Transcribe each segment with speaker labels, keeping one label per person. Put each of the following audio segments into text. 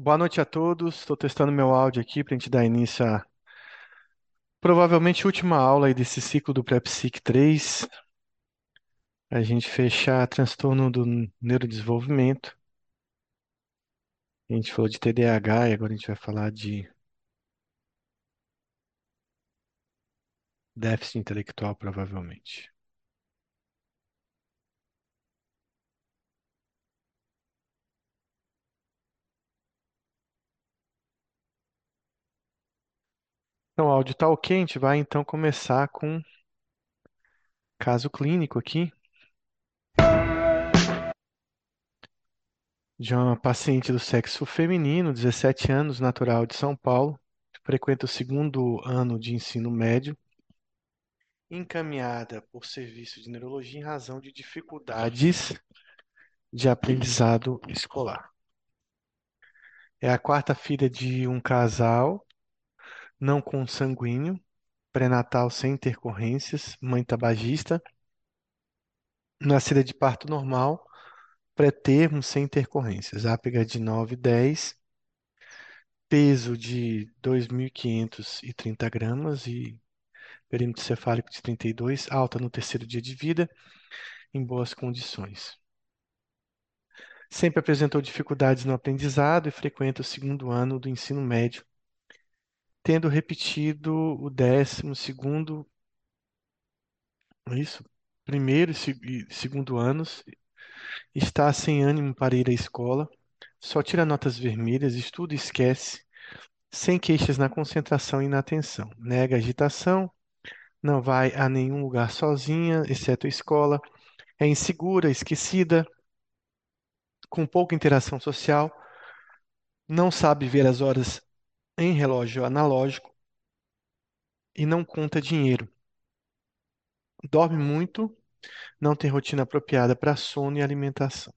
Speaker 1: Boa noite a todos. Estou testando meu áudio aqui para a gente dar início à provavelmente última aula aí desse ciclo do PrEP-Seq 3. A gente fechar transtorno do neurodesenvolvimento. A gente falou de TDAH e agora a gente vai falar de déficit intelectual, provavelmente. Então, áudio está ok, a gente vai então começar com caso clínico aqui de uma paciente do sexo feminino, 17 anos, natural de São Paulo, frequenta o segundo ano de ensino médio, encaminhada por serviço de neurologia em razão de dificuldades de aprendizado escolar. É a quarta filha de um casal não consanguíneo, pré-natal sem intercorrências, mãe tabagista, nascida de parto normal, pré-termo sem intercorrências, ápega de 9 e 10, peso de 2.530 gramas e perímetro cefálico de 32, alta no terceiro dia de vida, em boas condições. Sempre apresentou dificuldades no aprendizado e frequenta o segundo ano do ensino médio, tendo repetido o décimo segundo, isso, primeiro e segundo anos, está sem ânimo para ir à escola, só tira notas vermelhas, estuda e esquece, sem queixas na concentração e na atenção, nega agitação, não vai a nenhum lugar sozinha, exceto a escola, é insegura, esquecida, com pouca interação social, não sabe ver as horas em relógio analógico e não conta dinheiro. Dorme muito, não tem rotina apropriada para sono e alimentação.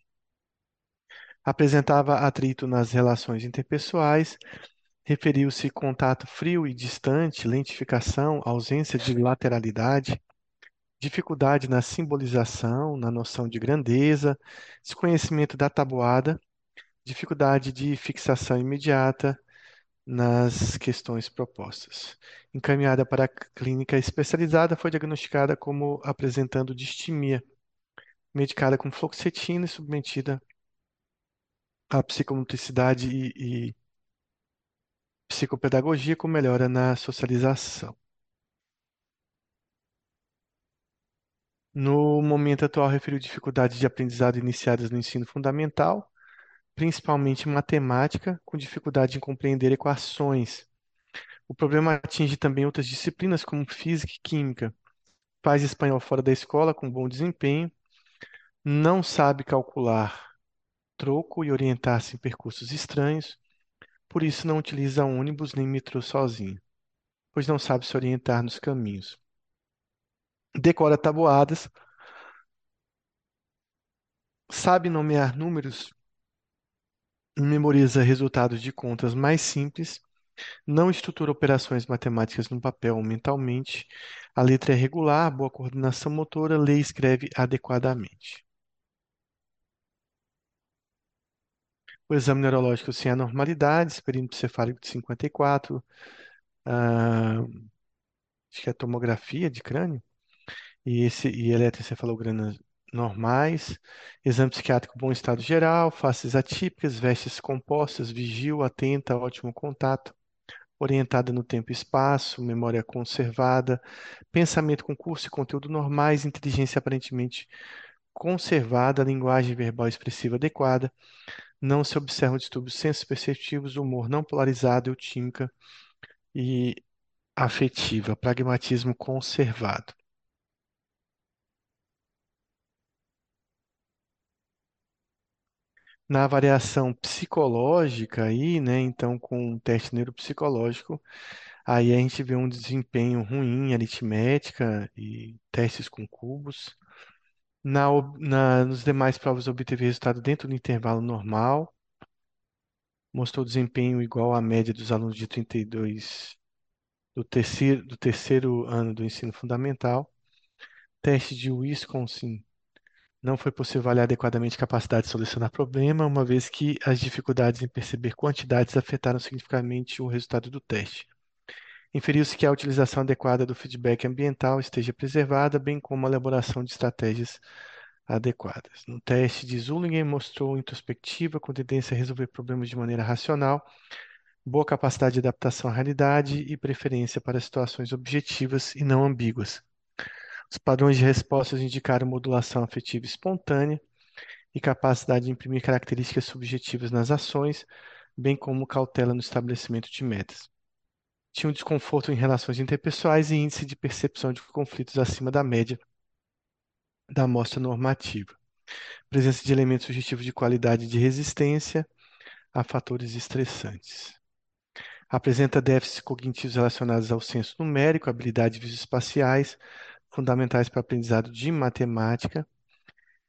Speaker 1: Apresentava atrito nas relações interpessoais, referiu-se contato frio e distante, lentificação, ausência de lateralidade, dificuldade na simbolização, na noção de grandeza, desconhecimento da tabuada, dificuldade de fixação imediata nas questões propostas. Encaminhada para a clínica especializada, foi diagnosticada como apresentando distimia, medicada com fluoxetina e submetida à psicomotricidade e, e psicopedagogia com melhora na socialização. No momento atual, referiu dificuldades de aprendizado iniciadas no ensino fundamental, principalmente matemática, com dificuldade em compreender equações. O problema atinge também outras disciplinas, como física e química. Faz espanhol fora da escola com bom desempenho, não sabe calcular troco e orientar-se em percursos estranhos, por isso não utiliza ônibus nem metrô sozinho, pois não sabe se orientar nos caminhos. Decora tabuadas, sabe nomear números memoriza resultados de contas mais simples, não estrutura operações matemáticas no papel ou mentalmente, a letra é regular, boa coordenação motora, lê e escreve adequadamente. O exame neurológico sem anormalidades, perímetro cefálico de 54, ah, acho que é tomografia de crânio, e, esse, e eletroencefalogramas normais, exame psiquiátrico bom estado geral, faces atípicas, vestes compostas, vigil, atenta, ótimo contato, orientada no tempo e espaço, memória conservada, pensamento com curso e conteúdo normais, inteligência aparentemente conservada, linguagem verbal expressiva adequada, não se observam distúrbios sensos perceptivos, humor não polarizado, eutímica e afetiva, pragmatismo conservado. Na avaliação psicológica aí, né, então com um teste neuropsicológico, aí a gente vê um desempenho ruim em aritmética e testes com cubos. Na, na, nos demais provas obteve resultado dentro do intervalo normal, mostrou desempenho igual à média dos alunos de 32 do terceiro, do terceiro ano do ensino fundamental. Teste de Wisconsin Não foi possível avaliar adequadamente a capacidade de solucionar problema, uma vez que as dificuldades em perceber quantidades afetaram significativamente o resultado do teste. Inferiu-se que a utilização adequada do feedback ambiental esteja preservada, bem como a elaboração de estratégias adequadas. No teste de Zullinger mostrou introspectiva, com tendência a resolver problemas de maneira racional, boa capacidade de adaptação à realidade e preferência para situações objetivas e não ambíguas. Os padrões de respostas indicaram modulação afetiva espontânea e capacidade de imprimir características subjetivas nas ações, bem como cautela no estabelecimento de metas. Tinha um desconforto em relações interpessoais e índice de percepção de conflitos acima da média da amostra normativa. Presença de elementos subjetivos de qualidade de resistência a fatores estressantes. Apresenta déficits cognitivos relacionados ao senso numérico, habilidades visoespaciais, fundamentais para o aprendizado de matemática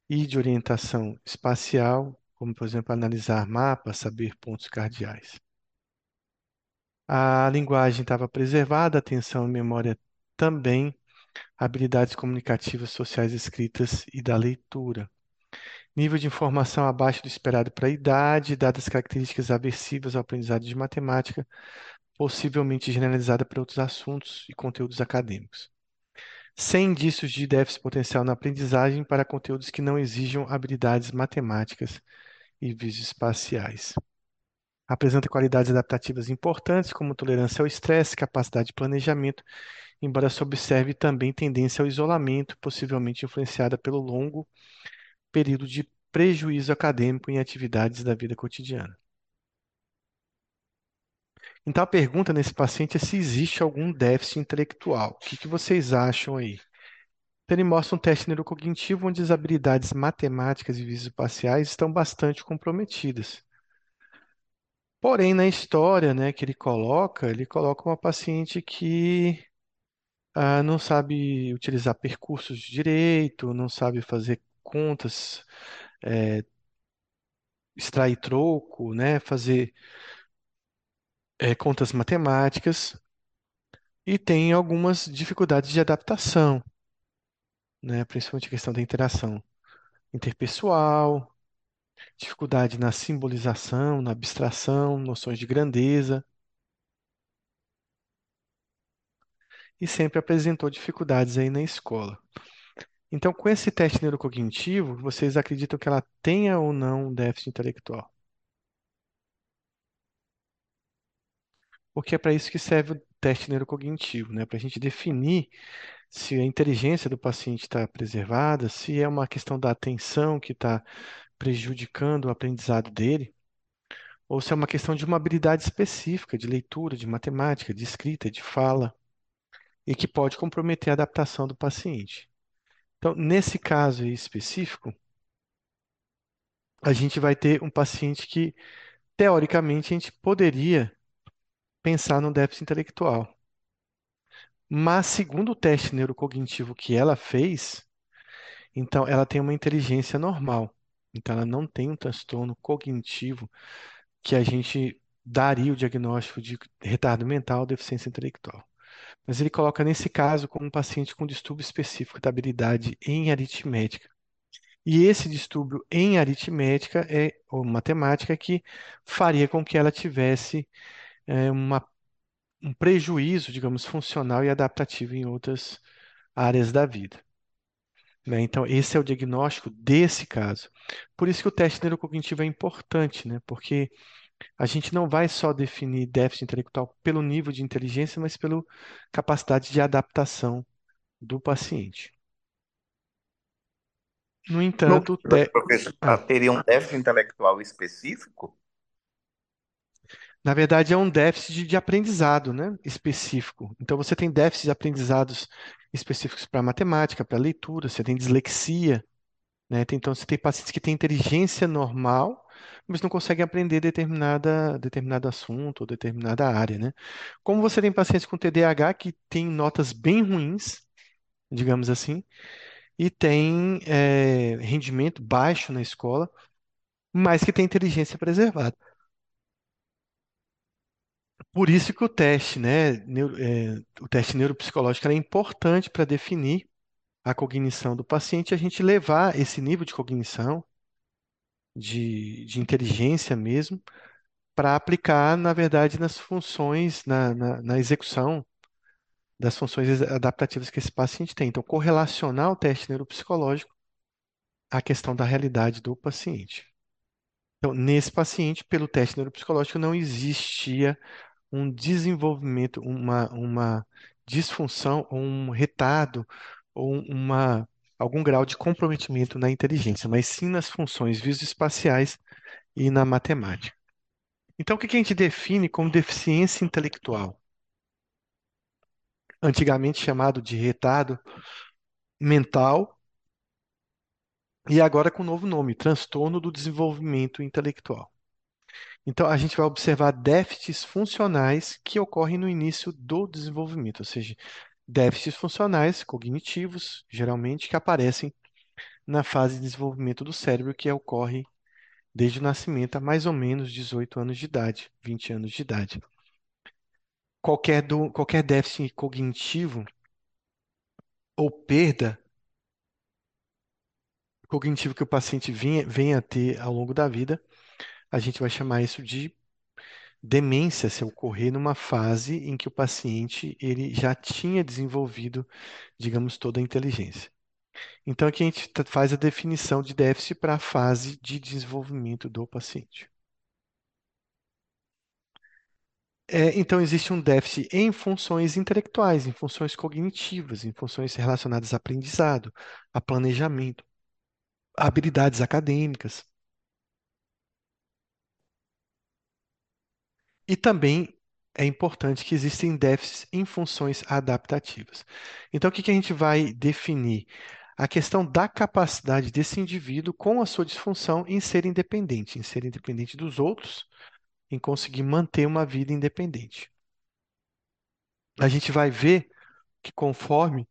Speaker 1: e de orientação espacial, como, por exemplo, analisar mapas, saber pontos cardeais. A linguagem estava preservada, atenção e memória também, habilidades comunicativas sociais escritas e da leitura. Nível de informação abaixo do esperado para a idade, dadas características aversivas ao aprendizado de matemática, possivelmente generalizada para outros assuntos e conteúdos acadêmicos sem indícios de déficit potencial na aprendizagem para conteúdos que não exijam habilidades matemáticas e visoespaciais. Apresenta qualidades adaptativas importantes, como tolerância ao estresse, capacidade de planejamento, embora se observe também tendência ao isolamento, possivelmente influenciada pelo longo período de prejuízo acadêmico em atividades da vida cotidiana. Então, a pergunta nesse paciente é se existe algum déficit intelectual. O que que vocês acham aí? Então, ele mostra um teste neurocognitivo onde as habilidades matemáticas e visoespaciais estão bastante comprometidas. Porém, na história, né, que ele coloca, ele coloca uma paciente que ah, não sabe utilizar percursos direito, não sabe fazer contas, é, extrair troco, né, fazer é, contas matemáticas e tem algumas dificuldades de adaptação, né? Principalmente a questão da interação interpessoal, dificuldade na simbolização, na abstração, noções de grandeza. E sempre apresentou dificuldades aí na escola. Então, com esse teste neurocognitivo, vocês acreditam que ela tenha ou não um déficit intelectual? Porque é para isso que serve o teste neurocognitivo, né? Para a gente definir se a inteligência do paciente está preservada, se é uma questão da atenção que está prejudicando o aprendizado dele, ou se é uma questão de uma habilidade específica de leitura, de matemática, de escrita, de fala, e que pode comprometer a adaptação do paciente. Então, nesse caso específico, a gente vai ter um paciente que, teoricamente, a gente poderia pensar no déficit intelectual. Mas, segundo o teste neurocognitivo que ela fez, então ela tem uma inteligência normal. Então, ela não tem um transtorno cognitivo que a gente daria o diagnóstico de retardo mental ou deficiência intelectual. Mas ele coloca nesse caso como um paciente com distúrbio específico da habilidade em aritmética. E esse distúrbio em aritmética é ou matemática que faria com que ela tivesse é, uma, um prejuízo, digamos, funcional e adaptativo em outras áreas da vida. Né? Então, esse é o diagnóstico desse caso. Por isso que o teste neurocognitivo é importante, né? Porque a gente não vai só definir déficit intelectual pelo nível de inteligência, mas pela capacidade de adaptação do paciente. No entanto,
Speaker 2: no, te... professor, ah. teria um déficit intelectual específico?
Speaker 1: Na verdade, é um déficit de aprendizado, né, específico. Então, você tem déficits de aprendizados específicos para matemática, para leitura, você tem dislexia, né? Então, você tem pacientes que têm inteligência normal, mas não conseguem aprender determinada, determinado assunto ou determinada área, né? Como você tem pacientes com TDAH que têm notas bem ruins, digamos assim, e tem é, rendimento baixo na escola, mas que tem inteligência preservada. Por isso que o teste, né, neuro, é, o teste neuropsicológico é importante para definir a cognição do paciente, a gente levar esse nível de cognição, de, de inteligência mesmo, para aplicar, na verdade, nas funções, na, na, na execução das funções adaptativas que esse paciente tem. Então, correlacionar o teste neuropsicológico à questão da realidade do paciente. Então, nesse paciente, pelo teste neuropsicológico, não existia um desenvolvimento, uma, uma disfunção, um retardo, ou uma, algum grau de comprometimento na inteligência, mas sim nas funções visoespaciais e na matemática. Então, o que que a gente define como deficiência intelectual? Antigamente chamado de retardo mental, e agora com um novo nome, transtorno do desenvolvimento intelectual. Então, a gente vai observar déficits funcionais que ocorrem no início do desenvolvimento, ou seja, déficits funcionais cognitivos, geralmente, que aparecem na fase de desenvolvimento do cérebro, que ocorre desde o nascimento a mais ou menos 18 anos de idade, 20 anos de idade. Qualquer, do, qualquer déficit cognitivo ou perda cognitivo que o paciente venha, venha a ter ao longo da vida, a gente vai chamar isso de demência se ocorrer numa fase em que o paciente ele já tinha desenvolvido, digamos, toda a inteligência. Então aqui a gente faz a definição de déficit para a fase de desenvolvimento do paciente. É, então existe um déficit em funções intelectuais, em funções cognitivas, em funções relacionadas a aprendizado, a planejamento, a habilidades acadêmicas. E também é importante que existem déficits em funções adaptativas. Então, o que a gente vai definir? A questão da capacidade desse indivíduo com a sua disfunção em ser independente, em ser independente dos outros, em conseguir manter uma vida independente. A gente vai ver que conforme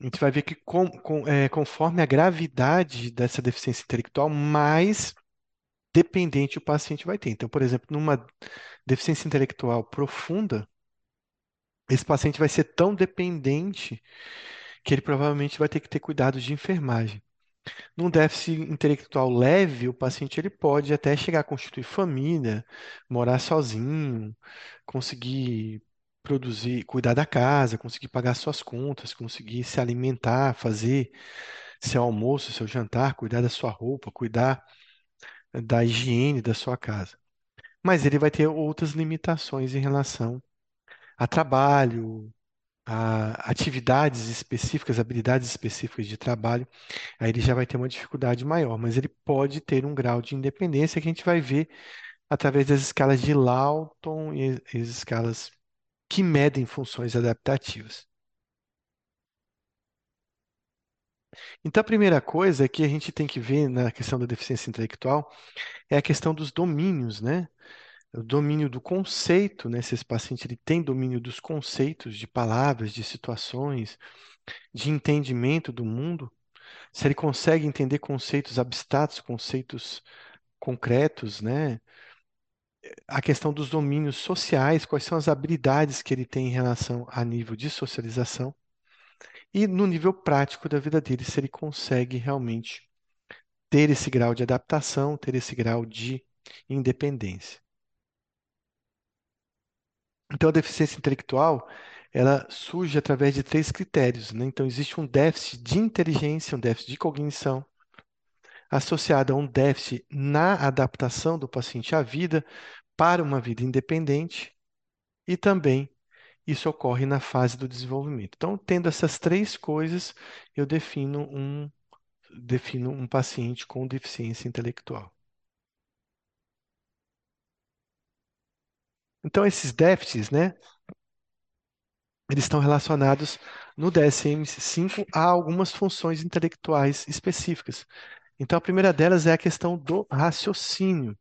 Speaker 1: a gente vai ver que com, com, é, conforme a gravidade dessa deficiência intelectual, mais dependente o paciente vai ter. Então, por exemplo, numa deficiência intelectual profunda, esse paciente vai ser tão dependente que ele provavelmente vai ter que ter cuidados de enfermagem. Num déficit intelectual leve, o paciente ele pode até chegar a constituir família, morar sozinho, conseguir produzir, cuidar da casa, conseguir pagar suas contas, conseguir se alimentar, fazer seu almoço, seu jantar, cuidar da sua roupa, cuidar da higiene da sua casa. Mas ele vai ter outras limitações em relação a trabalho, a atividades específicas, habilidades específicas de trabalho, aí ele já vai ter uma dificuldade maior, mas ele pode ter um grau de independência que a gente vai ver através das escalas de Lawton e as escalas que medem funções adaptativas. Então, a primeira coisa que a gente tem que ver na questão da deficiência intelectual é a questão dos domínios, né? O domínio do conceito, né? Se esse paciente ele tem domínio dos conceitos, de palavras, de situações, de entendimento do mundo, se ele consegue entender conceitos abstratos, conceitos concretos, né? A questão dos domínios sociais, quais são as habilidades que ele tem em relação a nível de socialização e no nível prático da vida dele, se ele consegue realmente ter esse grau de adaptação, ter esse grau de independência. Então, a deficiência intelectual, ela surge através de três critérios, né? Então, existe um déficit de inteligência, um déficit de cognição, associado a um déficit na adaptação do paciente à vida para uma vida independente e também isso ocorre na fase do desenvolvimento. Então, tendo essas três coisas, eu defino um, defino um paciente com deficiência intelectual. Então, esses déficits, né, eles estão relacionados no DSM-5 a algumas funções intelectuais específicas. Então, a primeira delas é a questão do raciocínio,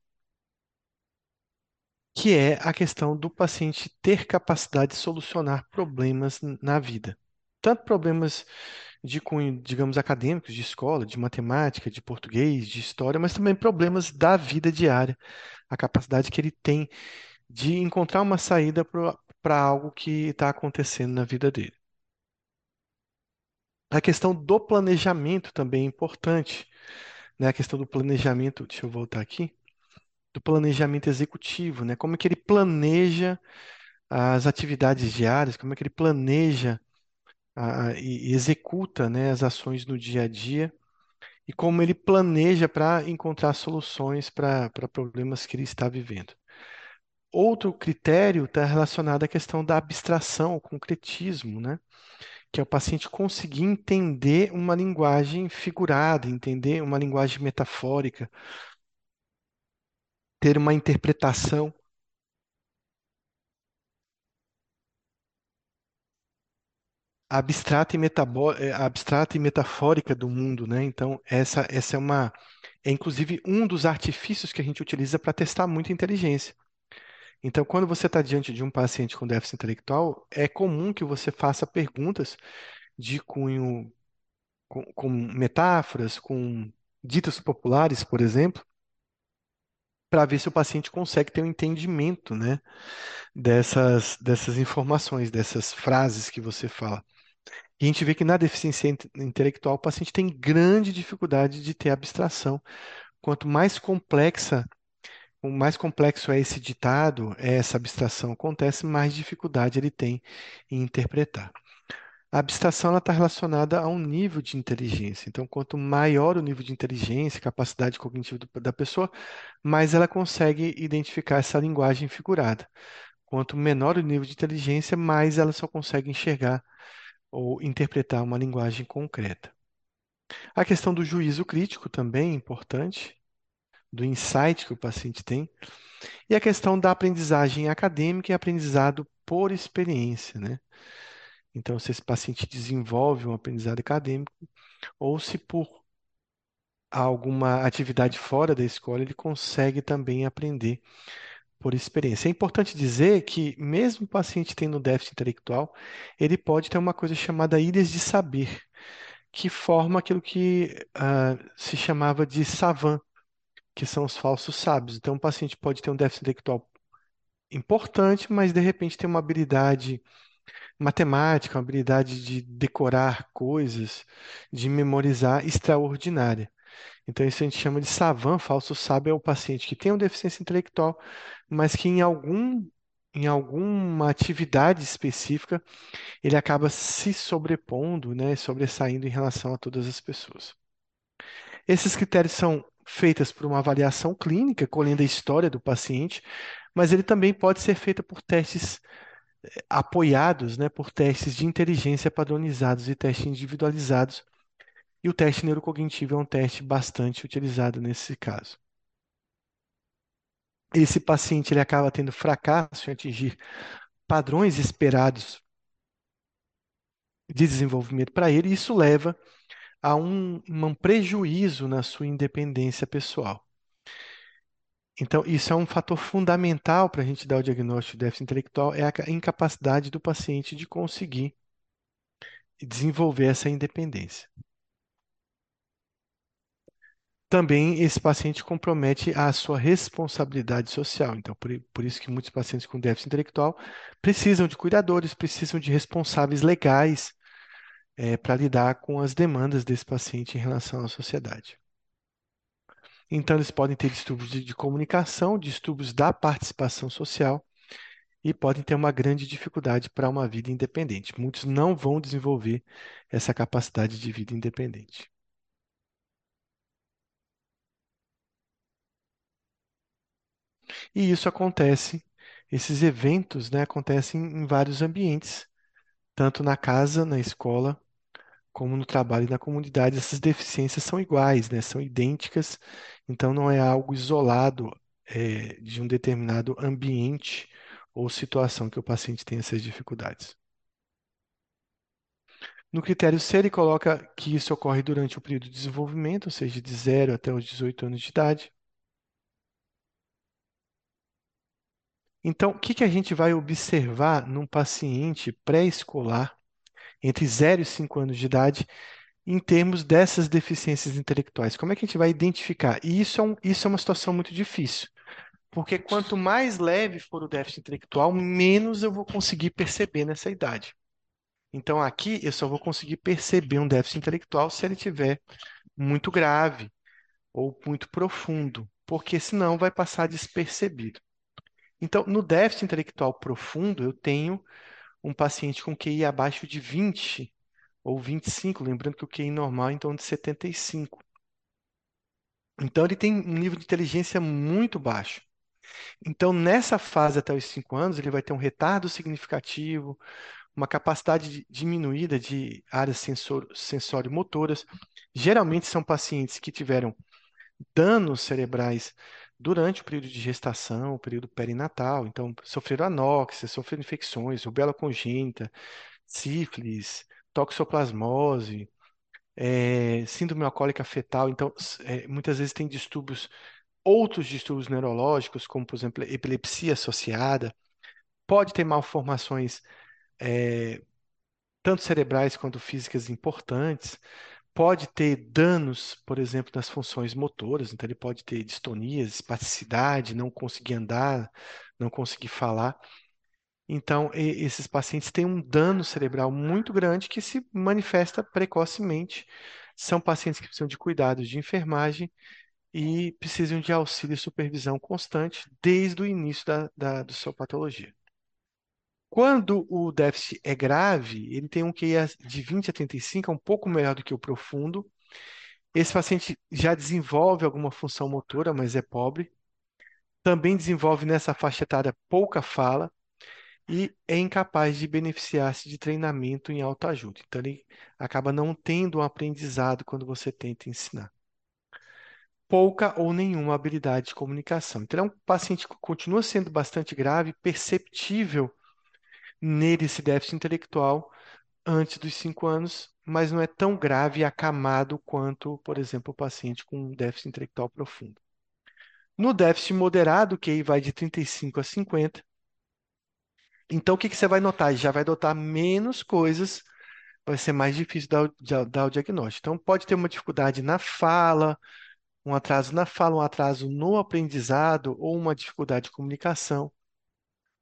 Speaker 1: que é a questão do paciente ter capacidade de solucionar problemas na vida. Tanto problemas de cunho, digamos, acadêmicos, de escola, de matemática, de português, de história, mas também problemas da vida diária. A capacidade que ele tem de encontrar uma saída para algo que está acontecendo na vida dele. A questão do planejamento também é importante, né? A questão do planejamento, deixa eu voltar aqui, do planejamento executivo, né? Como é que ele planeja as atividades diárias, como é que ele planeja a- e executa, né, as ações no dia a dia e como ele planeja para encontrar soluções para problemas que ele está vivendo. Outro critério está relacionado à questão da abstração, o concretismo, né? Que é o paciente conseguir entender uma linguagem figurada, entender uma linguagem metafórica, ter uma interpretação abstrata e, eh, abstrata e metafórica do mundo, né? Então, essa, essa é uma, é inclusive um dos artifícios que a gente utiliza para testar muita inteligência. Então, quando você está diante de um paciente com déficit intelectual, é comum que você faça perguntas de cunho com, com metáforas, com ditos populares, por exemplo, para ver se o paciente consegue ter um entendimento, né, dessas, dessas informações, dessas frases que você fala. E a gente vê que na deficiência inte- intelectual o paciente tem grande dificuldade de ter abstração. Quanto mais complexa, o mais complexo é esse ditado, é essa abstração acontece, mais dificuldade ele tem em interpretar. A abstração está relacionada a um nível de inteligência. Então, quanto maior o nível de inteligência, capacidade cognitiva da pessoa, mais ela consegue identificar essa linguagem figurada. Quanto menor o nível de inteligência, mais ela só consegue enxergar ou interpretar uma linguagem concreta. A questão do juízo crítico também é importante, do insight que o paciente tem, e a questão da aprendizagem acadêmica e aprendizado por experiência, né? Então, se esse paciente desenvolve um aprendizado acadêmico, ou se por alguma atividade fora da escola ele consegue também aprender por experiência. É importante dizer que, mesmo o paciente tendo déficit intelectual, ele pode ter uma coisa chamada ilhas de saber, que forma aquilo que ah, se chamava de savant, que são os falsos sábios. Então, o paciente pode ter um déficit intelectual importante, mas de repente tem uma habilidade matemática, uma habilidade de decorar coisas, de memorizar extraordinária. Então, isso a gente chama de savant, falso sábio, é o paciente que tem uma deficiência intelectual, mas que em algum, em alguma atividade específica ele acaba se sobrepondo, né, sobressaindo em relação a todas as pessoas. Esses critérios são feitos por uma avaliação clínica, colhendo a história do paciente, mas ele também pode ser feito por testes eh, apoiados, né, por testes de inteligência padronizados e testes individualizados. E o teste neurocognitivo é um teste bastante utilizado nesse caso. Esse paciente ele acaba tendo fracasso em atingir padrões esperados de desenvolvimento para ele, e isso leva a um, um prejuízo na sua independência pessoal. Então, isso é um fator fundamental para a gente dar o diagnóstico de déficit intelectual, é a ca- incapacidade do paciente de conseguir desenvolver essa independência. Também esse paciente compromete a sua responsabilidade social. Então, por, por isso que muitos pacientes com déficit intelectual precisam de cuidadores, precisam de responsáveis legais, para lidar com as demandas desse paciente em relação à sociedade. Então, eles podem ter distúrbios de, de comunicação, distúrbios da participação social e podem ter uma grande dificuldade para uma vida independente. Muitos não vão desenvolver essa capacidade de vida independente. E isso acontece, esses eventos, né, acontecem em vários ambientes, tanto na casa, na escola, como no trabalho e na comunidade. Essas deficiências são iguais, né, são idênticas, então não é algo isolado, é, de um determinado ambiente ou situação que o paciente tem essas dificuldades. No critério C, ele coloca que isso ocorre durante o período de desenvolvimento, ou seja, de 0 até os 18 anos de idade. Então, o que que a gente vai observar num paciente pré-escolar entre 0 e 5 anos de idade em termos dessas deficiências intelectuais? Como é que a gente vai identificar? E isso é, um- isso é uma situação muito difícil, Porque quanto mais leve for o déficit intelectual, menos eu vou conseguir perceber nessa idade. Então aqui eu só vou conseguir perceber um déficit intelectual se ele tiver muito grave ou muito profundo, porque senão vai passar despercebido. Então, no déficit intelectual profundo, eu tenho um paciente com QI abaixo de 20 ou 25, lembrando que o QI normal é torno de 75. Então, ele tem um nível de inteligência muito baixo. Então, nessa fase até os 5 anos, ele vai ter um retardo significativo, uma capacidade diminuída de áreas sensor, sensório-motoras. Geralmente são pacientes que tiveram danos cerebrais durante o período de gestação, o período perinatal. Então, sofreram anóxia, sofreram infecções, rubela congênita, sífilis, toxoplasmose, é, síndrome alcoólica fetal. Então, é, muitas vezes tem distúrbios, outros distúrbios neurológicos, como, por exemplo, epilepsia associada. Pode ter malformações, é, tanto cerebrais quanto físicas importantes pode ter danos, por exemplo, nas funções motoras, então ele pode ter distonias, espasticidade, não conseguir andar, não conseguir falar. Então, esses pacientes têm um dano cerebral muito grande que se manifesta precocemente. São pacientes que precisam de cuidados de enfermagem e precisam de auxílio e supervisão constante desde o início da, da, da sua patologia. Quando o déficit é grave, ele tem um QI de 20 a 35, é um pouco melhor do que o profundo. Esse paciente já desenvolve alguma função motora, mas é pobre. Também desenvolve nessa faixa etária pouca fala e é incapaz de beneficiar-se de treinamento em autoajuda. Então, ele acaba não tendo um aprendizado quando você tenta ensinar. Pouca ou nenhuma habilidade de comunicação. Então, é um paciente que continua sendo bastante grave, perceptível nele esse déficit intelectual antes dos cinco anos, mas não é tão grave e acamado quanto, por exemplo, o paciente com déficit intelectual profundo. No déficit moderado, que aí vai de 35 a 50, então o que que você vai notar? Já vai notar menos coisas, vai ser mais difícil dar, dar o diagnóstico. Então, pode ter uma dificuldade na fala, um atraso na fala, um atraso no aprendizado ou uma dificuldade de comunicação,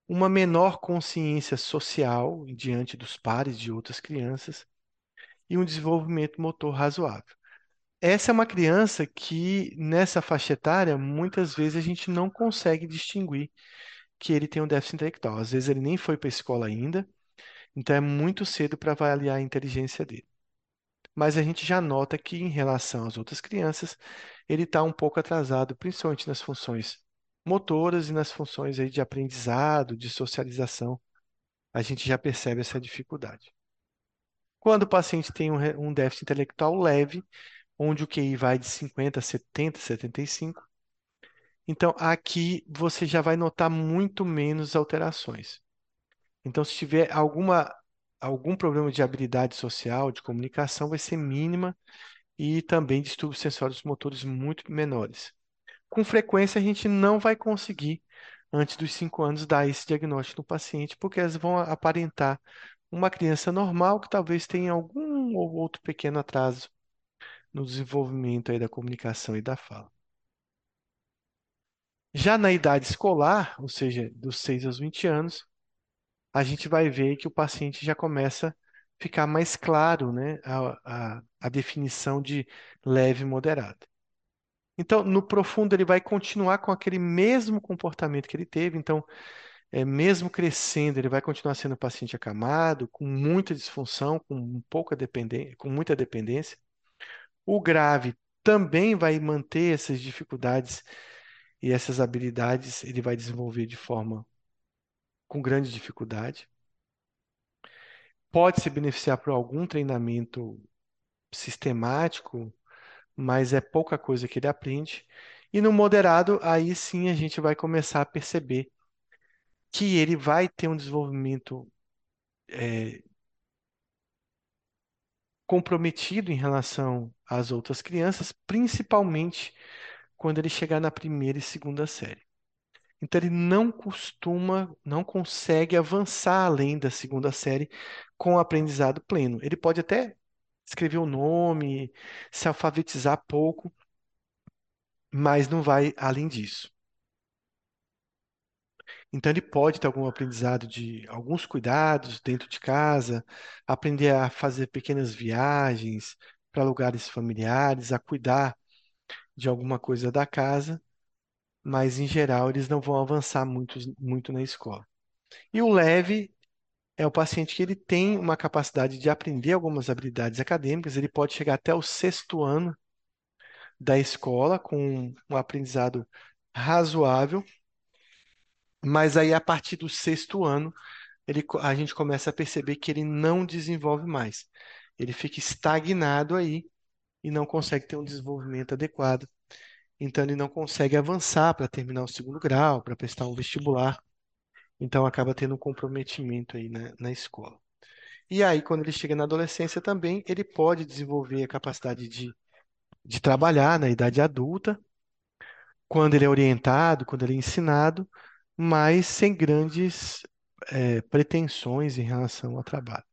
Speaker 1: uma menor consciência social diante dos pares de outras crianças e um desenvolvimento motor razoável. Essa é uma criança que, nessa faixa etária, muitas vezes a gente não consegue distinguir que ele tem um déficit intelectual. Às vezes ele nem foi para a escola ainda, então é muito cedo para avaliar a inteligência dele. Mas a gente já nota que, em relação às outras crianças, ele está um pouco atrasado, principalmente nas funções motoras e nas funções aí de aprendizado, de socialização. A gente já percebe essa dificuldade. Quando o paciente tem um, um déficit intelectual leve, onde o QI vai de 50 a 70, 75, então aqui você já vai notar muito menos alterações. Então, se tiver alguma, algum problema de habilidade social, de comunicação, vai ser mínima e também distúrbios sensórios motores muito menores. Com frequência, a gente não vai conseguir, antes dos 5 anos, dar esse diagnóstico no paciente, porque elas vão aparentar uma criança normal que talvez tenha algum ou outro pequeno atraso no desenvolvimento aí da comunicação e da fala. Já na idade escolar, ou seja, dos 6 aos 20 anos, a gente vai ver que o paciente já começa a ficar mais claro, né, a, a, a definição de leve e moderado. Então, no profundo, ele vai continuar com aquele mesmo comportamento que ele teve. Então, é, mesmo crescendo, ele vai continuar sendo um paciente acamado, com muita disfunção, com pouca dependência, com muita dependência. O grave também vai manter essas dificuldades e essas habilidades, ele vai desenvolver de forma com grande dificuldade. Pode se beneficiar por algum treinamento sistemático, mas é pouca coisa que ele aprende. E no moderado, aí sim a gente vai começar a perceber que ele vai ter um desenvolvimento é, comprometido em relação às outras crianças, principalmente quando ele chegar na primeira e segunda série. Então ele não costuma, não consegue avançar além da segunda série com o aprendizado pleno. Ele pode até escrever o nome, se alfabetizar pouco, mas não vai além disso. Então, ele pode ter algum aprendizado de alguns cuidados dentro de casa, aprender a fazer pequenas viagens para lugares familiares, a cuidar de alguma coisa da casa, mas em geral eles não vão avançar muito, muito na escola. E o leve é o paciente que ele tem uma capacidade de aprender algumas habilidades acadêmicas, ele pode chegar até o sexto ano da escola com um aprendizado razoável, mas aí a partir do sexto ano ele, a gente começa a perceber que ele não desenvolve mais. Ele fica estagnado aí e não consegue ter um desenvolvimento adequado. Então ele não consegue avançar para terminar o segundo grau, para prestar um vestibular. Então acaba tendo um comprometimento aí na, na escola. E aí, quando ele chega na adolescência também, ele pode desenvolver a capacidade de, de trabalhar na idade adulta, quando ele é orientado, quando ele é ensinado, mas sem grandes é, pretensões em relação ao trabalho.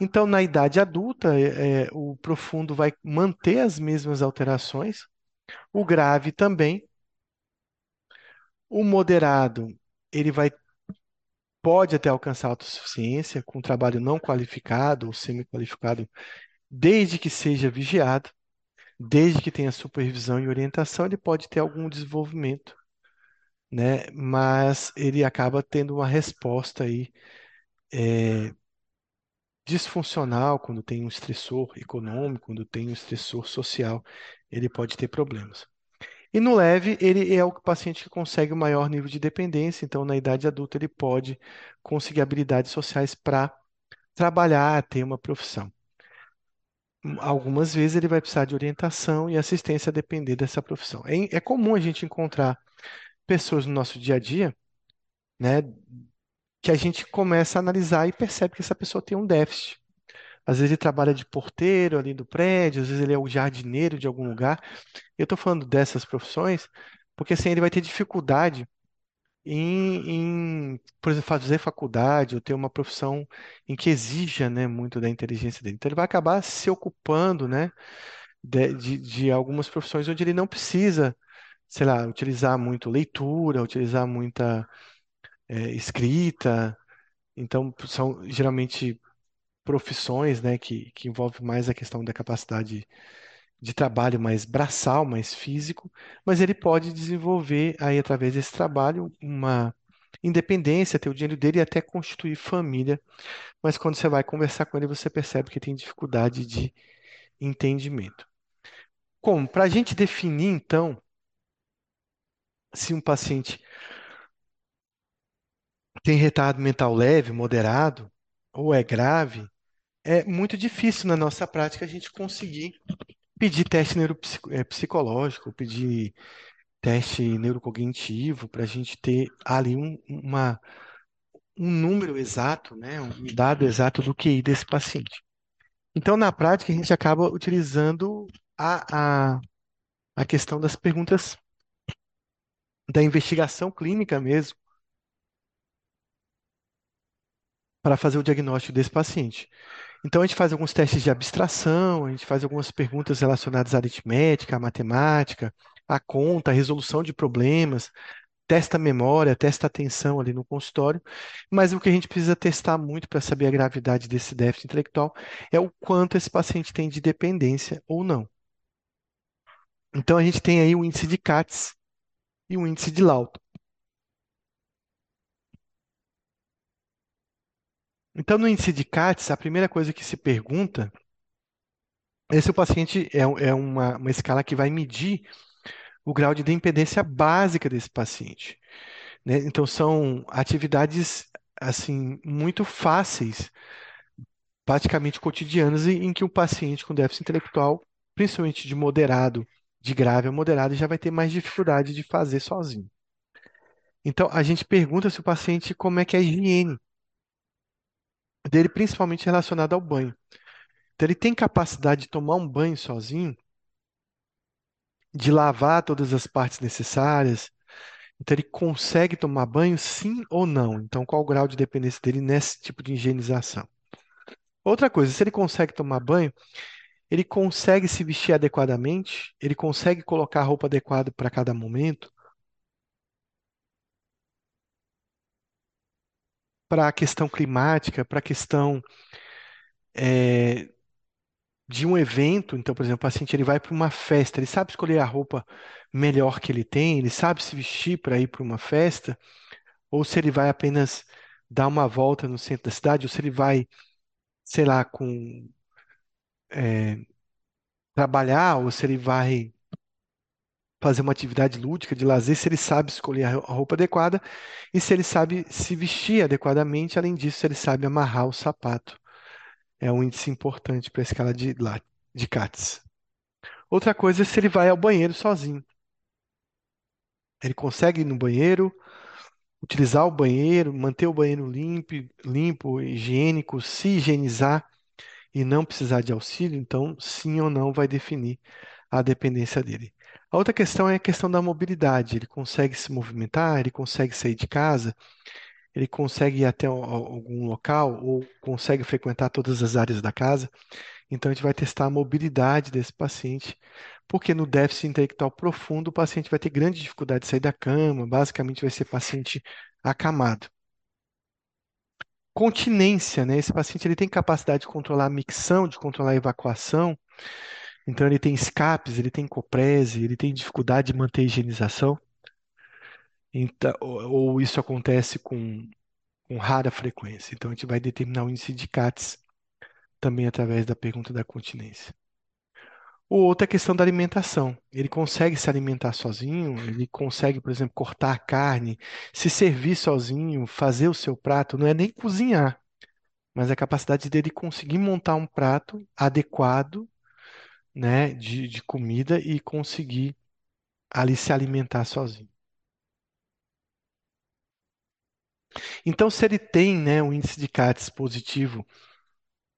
Speaker 1: Então, na idade adulta, é, é, o profundo vai manter as mesmas alterações, o grave também, o moderado, ele vai pode até alcançar autossuficiência com trabalho não qualificado ou semi-qualificado, desde que seja vigiado, desde que tenha supervisão e orientação, ele pode ter algum desenvolvimento, né? Mas ele acaba tendo uma resposta aí é, disfuncional quando tem um estressor econômico, quando tem um estressor social, ele pode ter problemas. E no leve, ele é o paciente que consegue o maior nível de dependência, então na idade adulta ele pode conseguir habilidades sociais para trabalhar, ter uma profissão. Algumas vezes ele vai precisar de orientação e assistência a depender dessa profissão. É, é comum a gente encontrar pessoas no nosso dia a dia, né, que a gente começa a analisar e percebe que essa pessoa tem um déficit. Às vezes ele trabalha de porteiro ali do prédio, às vezes ele é o jardineiro de algum lugar. Eu estou falando dessas profissões porque assim ele vai ter dificuldade em, em, por exemplo, fazer faculdade ou ter uma profissão em que exija, né, muito da inteligência dele. Então ele vai acabar se ocupando, né, de, de, de algumas profissões onde ele não precisa, sei lá, utilizar muito leitura, utilizar muita é, escrita. Então são geralmente profissões, né, que, que envolvem mais a questão da capacidade de trabalho mais braçal, mais físico, mas ele pode desenvolver aí através desse trabalho uma independência, ter o dinheiro dele e até constituir família. Mas quando você vai conversar com ele, você percebe que tem dificuldade de entendimento. Como? Para a gente definir, então, se um paciente tem retardo mental leve, moderado ou é grave, é muito difícil na nossa prática a gente conseguir pedir teste neuropsicológico, pedir teste neurocognitivo para a gente ter ali um, uma, um número exato, né, um dado exato do QI desse paciente. Então, na prática, a gente acaba utilizando a, a, a questão das perguntas da investigação clínica mesmo para fazer o diagnóstico desse paciente. Então, a gente faz alguns testes de abstração, a gente faz algumas perguntas relacionadas à aritmética, à matemática, à conta, à resolução de problemas, testa memória, testa atenção ali no consultório, mas o que a gente precisa testar muito para saber a gravidade desse déficit intelectual é o quanto esse paciente tem de dependência ou não. Então, a gente tem aí o índice de CATS e o índice de Lauto. Então, no índice de CATS, a primeira coisa que se pergunta é se o paciente é, é uma, uma escala que vai medir o grau de dependência básica desse paciente. né? Então, são atividades assim muito fáceis, praticamente cotidianas, em que o paciente com déficit intelectual, principalmente de moderado, de grave a moderado, já vai ter mais dificuldade de fazer sozinho. Então, a gente pergunta se o paciente como é que é a higiene dele, principalmente relacionado ao banho. Então, ele tem capacidade de tomar um banho sozinho, de lavar todas as partes necessárias. Então, ele consegue tomar banho, sim ou não? Então, qual o grau de dependência dele nesse tipo de higienização? Outra coisa, se ele consegue tomar banho, ele consegue se vestir adequadamente, ele consegue colocar a roupa adequada para cada momento. Para a questão climática, para a questão é, de um evento. Então, por exemplo, o paciente ele vai para uma festa, ele sabe escolher a roupa melhor que ele tem, ele sabe se vestir para ir para uma festa, ou se ele vai apenas dar uma volta no centro da cidade, ou se ele vai, sei lá, com é, trabalhar, ou se ele vai fazer uma atividade lúdica de lazer, se ele sabe escolher a roupa adequada e se ele sabe se vestir adequadamente, além disso, se ele sabe amarrar o sapato. É um índice importante para a escala de, de CATS. Outra coisa é se ele vai ao banheiro sozinho. Ele consegue ir no banheiro, utilizar o banheiro, manter o banheiro limpo, limpo, higiênico, se higienizar e não precisar de auxílio, então sim ou não vai definir a dependência dele. A outra questão é a questão da mobilidade. Ele consegue se movimentar, ele consegue sair de casa, ele consegue ir até algum local ou consegue frequentar todas as áreas da casa. Então, a gente vai testar a mobilidade desse paciente, porque no déficit intelectual profundo, o paciente vai ter grande dificuldade de sair da cama, basicamente vai ser paciente acamado. Continência, né? Esse paciente ele tem capacidade de controlar a micção, de controlar a evacuação, então ele tem escapes, ele tem coprese, ele tem dificuldade de manter a higienização. Então, ou, isso acontece com, com rara frequência. Então a gente vai determinar o índice de CATS também através da pergunta da continência. O outro é a questão da alimentação. Ele consegue se alimentar sozinho, ele consegue, por exemplo, cortar a carne, se servir sozinho, fazer o seu prato, não é nem cozinhar, mas a capacidade dele conseguir montar um prato adequado, né, de, de comida e conseguir ali se alimentar sozinho. Então, se ele tem, né, um índice de CATS positivo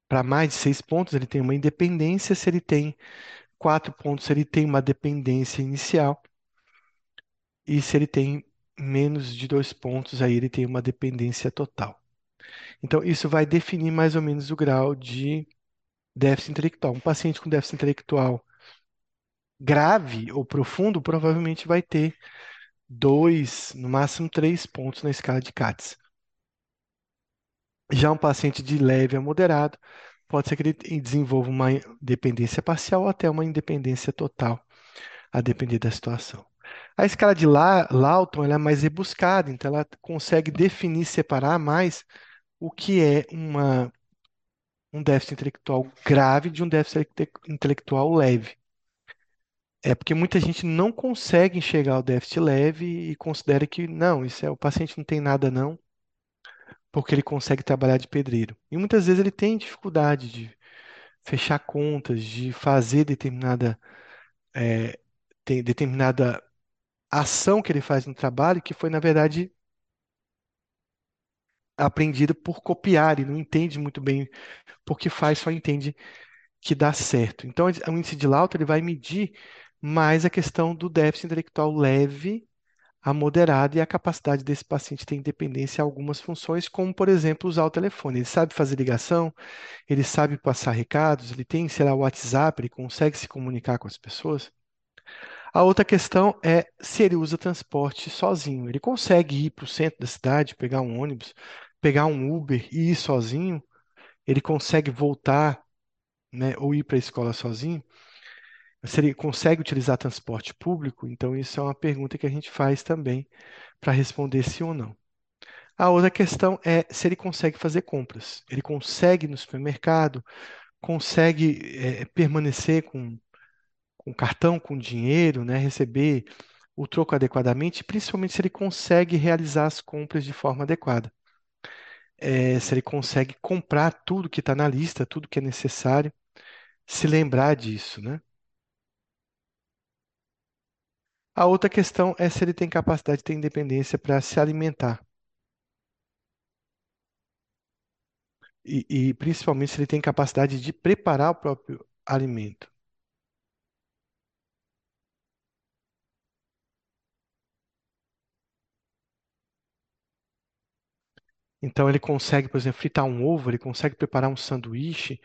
Speaker 1: para mais de seis pontos, ele tem uma independência. Se ele tem quatro pontos, ele tem uma dependência inicial. E se ele tem menos de dois pontos, aí ele tem uma dependência total. Então, isso vai definir mais ou menos o grau de déficit intelectual. Um paciente com déficit intelectual grave ou profundo provavelmente vai ter dois, no máximo três pontos na escala de CATS. Já um paciente de leve a moderado, pode ser que ele desenvolva uma dependência parcial ou até uma independência total, a depender da situação. A escala de Lawton é mais rebuscada, então ela consegue definir, separar mais o que é uma, um déficit intelectual grave de um déficit intelectual leve. É porque muita gente não consegue enxergar o déficit leve e considera que não, isso é o paciente não tem nada não, porque ele consegue trabalhar de pedreiro. E muitas vezes ele tem dificuldade de fechar contas, de fazer determinada é, determinada ação que ele faz no trabalho que foi na verdade aprendida por copiar e não entende muito bem porque faz, só entende que dá certo. Então, o índice de Lauter ele vai medir mais a questão do déficit intelectual leve a moderado e a capacidade desse paciente ter independência em algumas funções, como, por exemplo, usar o telefone. Ele sabe fazer ligação, ele sabe passar recados, ele tem, sei lá, o WhatsApp, ele consegue se comunicar com as pessoas. A outra questão é se ele usa transporte sozinho. Ele consegue ir para o centro da cidade, pegar um ônibus, pegar um Uber e ir sozinho? Ele consegue voltar, né, ou ir para a escola sozinho? Se ele consegue utilizar transporte público? Então, isso é uma pergunta que a gente faz também para responder sim ou não. A outra questão é se ele consegue fazer compras. Ele consegue ir no supermercado, consegue é, permanecer com, com cartão, com dinheiro, né, receber o troco adequadamente, principalmente se ele consegue realizar as compras de forma adequada. É, se ele consegue comprar tudo que está na lista, tudo que é necessário, se lembrar disso, né? A outra questão é se ele tem capacidade de ter independência para se alimentar. E, e, principalmente se ele tem capacidade de preparar o próprio alimento. Então ele consegue, por exemplo, fritar um ovo, ele consegue preparar um sanduíche.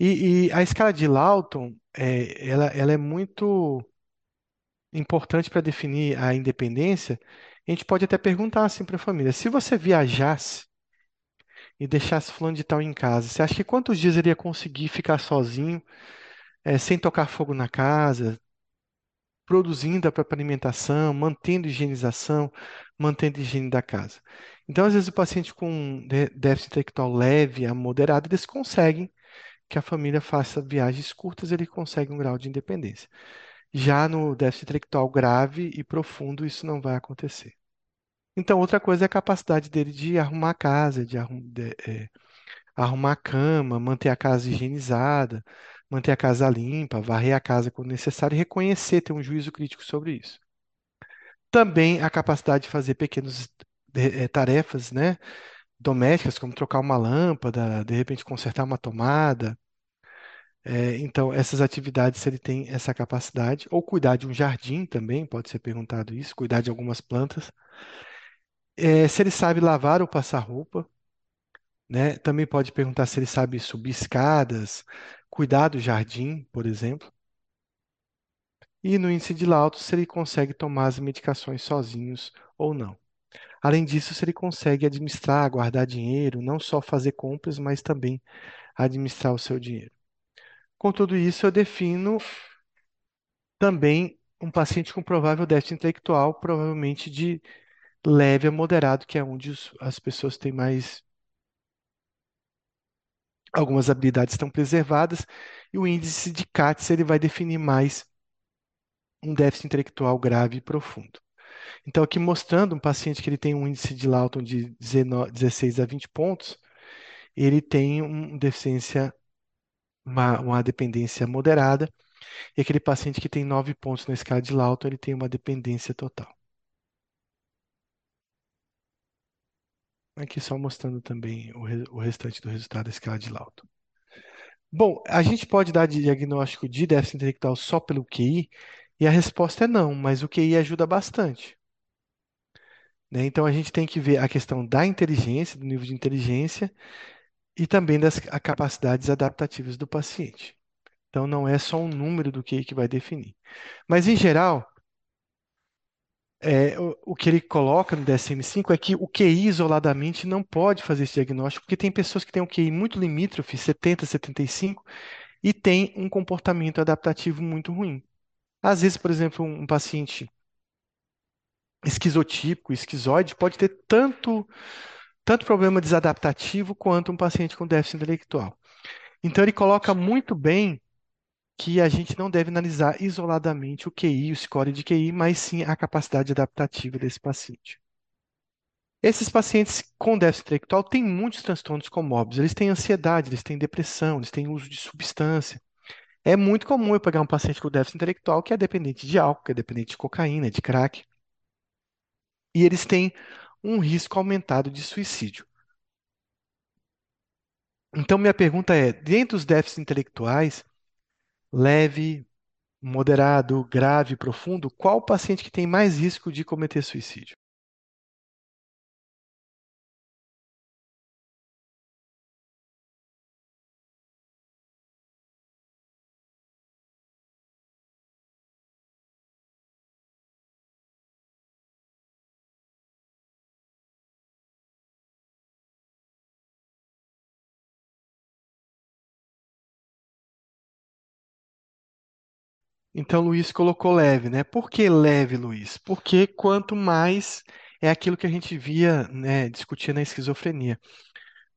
Speaker 1: E, e a escala de Lawton, é, ela, ela é muito importante para definir a independência, a gente pode até perguntar assim para a família: se você viajasse e deixasse fulano de tal em casa, você acha que quantos dias ele ia conseguir ficar sozinho, é, sem tocar fogo na casa, produzindo a própria alimentação, mantendo higienização, mantendo a higiene da casa? Então, às vezes, o paciente com dé- déficit intelectual leve a moderado, eles conseguem que a família faça viagens curtas, ele consegue um grau de independência. Já no déficit intelectual grave e profundo, isso não vai acontecer. Então, outra coisa é a capacidade dele de arrumar a casa, de, arrum- de, eh, arrumar a cama, manter a casa higienizada, manter a casa limpa, varrer a casa quando necessário e reconhecer, ter um juízo crítico sobre isso. Também a capacidade de fazer pequenas eh, tarefas, né, domésticas, como trocar uma lâmpada, de repente consertar uma tomada. Eh, então, essas atividades, se ele tem essa capacidade, ou cuidar de um jardim também, pode ser perguntado isso, cuidar de algumas plantas. Eh, se ele sabe lavar ou passar roupa, né? Também pode perguntar se ele sabe subir escadas, cuidar do jardim, por exemplo. E no índice de Lauto, se ele consegue tomar as medicações sozinhos ou não. Além disso, se ele consegue administrar, guardar dinheiro, não só fazer compras, mas também administrar o seu dinheiro. Com tudo isso, eu defino também um paciente com provável déficit intelectual, provavelmente de leve a moderado, que é onde as pessoas têm mais algumas habilidades estão preservadas, e o índice de CATS ele vai definir mais um déficit intelectual grave e profundo. Então, aqui mostrando um paciente que ele tem um índice de Lawton de 19 16 a 20 pontos, ele tem uma deficiência, uma, uma dependência moderada, e aquele paciente que tem 9 pontos na escala de Lawton, ele tem uma dependência total. Aqui só mostrando também o, re- o restante do resultado da escala de Lawton. Bom, a gente pode dar diagnóstico de déficit intelectual só pelo QI? E a resposta é não, mas o QI ajuda bastante. né? Então a gente tem que ver a questão da inteligência, do nível de inteligência e também das capacidades adaptativas do paciente. Então não é só um número do QI que vai definir. Mas em geral, é, o, o que ele coloca no DSM-5 é que o QI isoladamente não pode fazer esse diagnóstico, porque tem pessoas que têm um QI muito limítrofe, 70, 75, e tem um comportamento adaptativo muito ruim. Às vezes, por exemplo, um paciente esquizotípico, esquizoide, pode ter tanto, tanto problema desadaptativo quanto um paciente com déficit intelectual. Então, ele coloca muito bem que a gente não deve analisar isoladamente o QI, o score de QI, mas sim a capacidade adaptativa desse paciente. Esses pacientes com déficit intelectual têm muitos transtornos comórbidos. Eles têm ansiedade, eles têm depressão, eles têm uso de substância. É muito comum eu pegar um paciente com déficit intelectual que é dependente de álcool, que é dependente de cocaína, de crack. E eles têm um risco aumentado de suicídio. Então, minha pergunta é: dentre os déficits intelectuais, leve, moderado, grave, profundo, qual o paciente que tem mais risco de cometer suicídio? Então, Luiz colocou leve, né? Por que leve, Luiz? Porque quanto mais é aquilo que a gente via, né, discutir na esquizofrenia.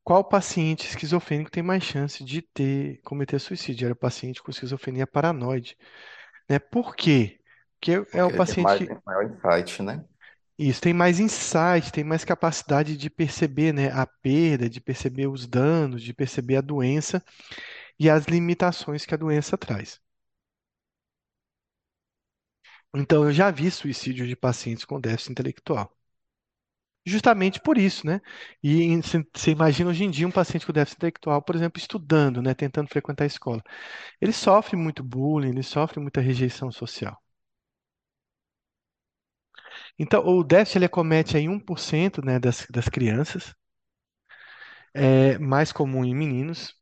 Speaker 1: Qual paciente esquizofrênico tem mais chance de ter cometer suicídio? Era o paciente com esquizofrenia paranoide, né? Por quê? Porque é o
Speaker 2: Porque tem
Speaker 1: paciente
Speaker 2: mais,
Speaker 1: que
Speaker 2: maior insight, né?
Speaker 1: isso tem mais insight, tem mais capacidade de perceber, né, a perda, de perceber os danos, de perceber a doença e as limitações que a doença traz. Então, eu já vi suicídio de pacientes com déficit intelectual. Justamente por isso, né? E você imagina hoje em dia um paciente com déficit intelectual, por exemplo, estudando, né, tentando frequentar a escola. Ele sofre muito bullying, ele sofre muita rejeição social. Então, o déficit ele acomete aí 1%, né, das, das crianças, é mais comum em meninos.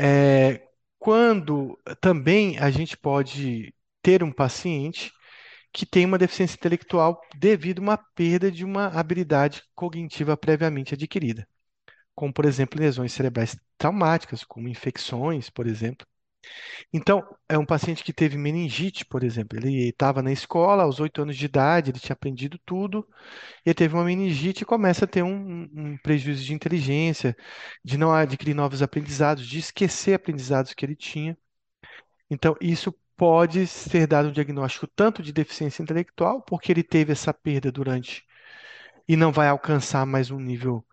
Speaker 1: É, quando também a gente pode ter um paciente que tem uma deficiência intelectual devido a uma perda de uma habilidade cognitiva previamente adquirida. como, por exemplo, lesões cerebrais traumáticas, como infecções, por exemplo. Então, é um paciente que teve meningite, por exemplo. Ele estava na escola aos oito anos de idade, ele tinha aprendido tudo, e teve uma meningite e começa a ter um, um prejuízo de inteligência, de não adquirir novos aprendizados, de esquecer aprendizados que ele tinha. Então, isso pode ser dado um diagnóstico tanto de deficiência intelectual, porque ele teve essa perda durante e não vai alcançar mais um nível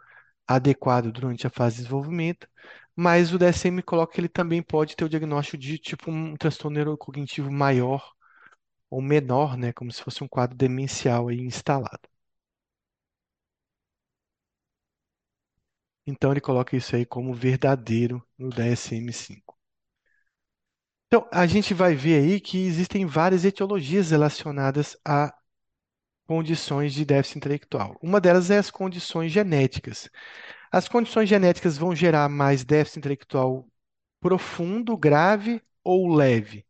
Speaker 1: adequado durante a fase de desenvolvimento, mas o DSM coloca que ele também pode ter o diagnóstico de tipo um transtorno neurocognitivo maior ou menor, né, como se fosse um quadro demencial aí instalado. Então ele coloca isso aí como verdadeiro no DSM-5. Então, a gente vai ver aí que existem várias etiologias relacionadas a condições de déficit intelectual. Uma delas é as condições genéticas. As condições genéticas vão gerar mais déficit intelectual profundo, grave ou leve.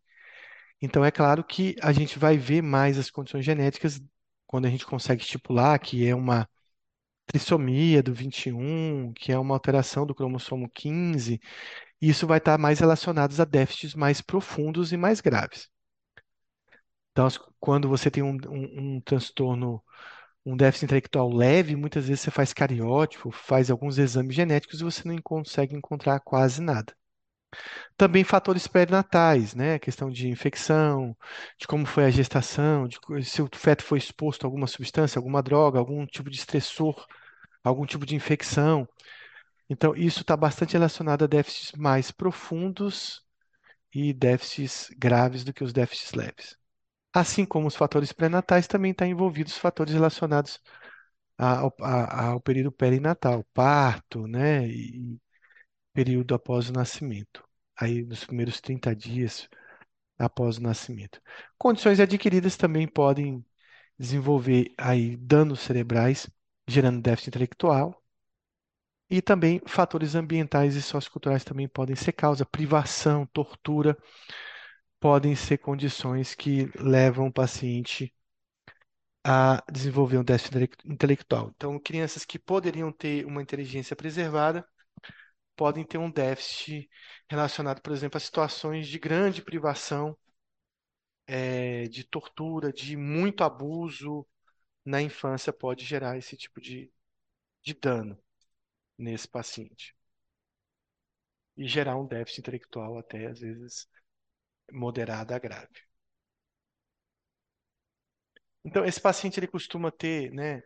Speaker 1: Então, é claro que a gente vai ver mais as condições genéticas quando a gente consegue estipular que é uma trissomia do 21, que é uma alteração do cromossomo 15. Isso vai estar mais relacionado a déficits mais profundos e mais graves. Então, quando você tem um, um, um transtorno, um déficit intelectual leve, muitas vezes você faz cariótipo, faz alguns exames genéticos e você não consegue encontrar quase nada. Também fatores pré-natais, né? Questão de infecção, de como foi a gestação, de se o feto foi exposto a alguma substância, alguma droga, algum tipo de estressor, algum tipo de infecção. Então, isso está bastante relacionado a déficits mais profundos e déficits graves do que os déficits leves. Assim como os fatores pré-natais, também estão tá envolvidos fatores relacionados ao, ao período perinatal, parto, né? E período após o nascimento aí nos primeiros 30 dias após o nascimento. Condições adquiridas também podem desenvolver aí danos cerebrais, gerando déficit intelectual. E também fatores ambientais e socioculturais também podem ser causa, privação, tortura, podem ser condições que levam o paciente a desenvolver um déficit intelectual. Então, crianças que poderiam ter uma inteligência preservada podem ter um déficit relacionado, por exemplo, a situações de grande privação, é, de tortura, de muito abuso na infância, pode gerar esse tipo de, de dano nesse paciente. E gerar um déficit intelectual até, às vezes, moderado a grave. Então, esse paciente ele costuma ter, né,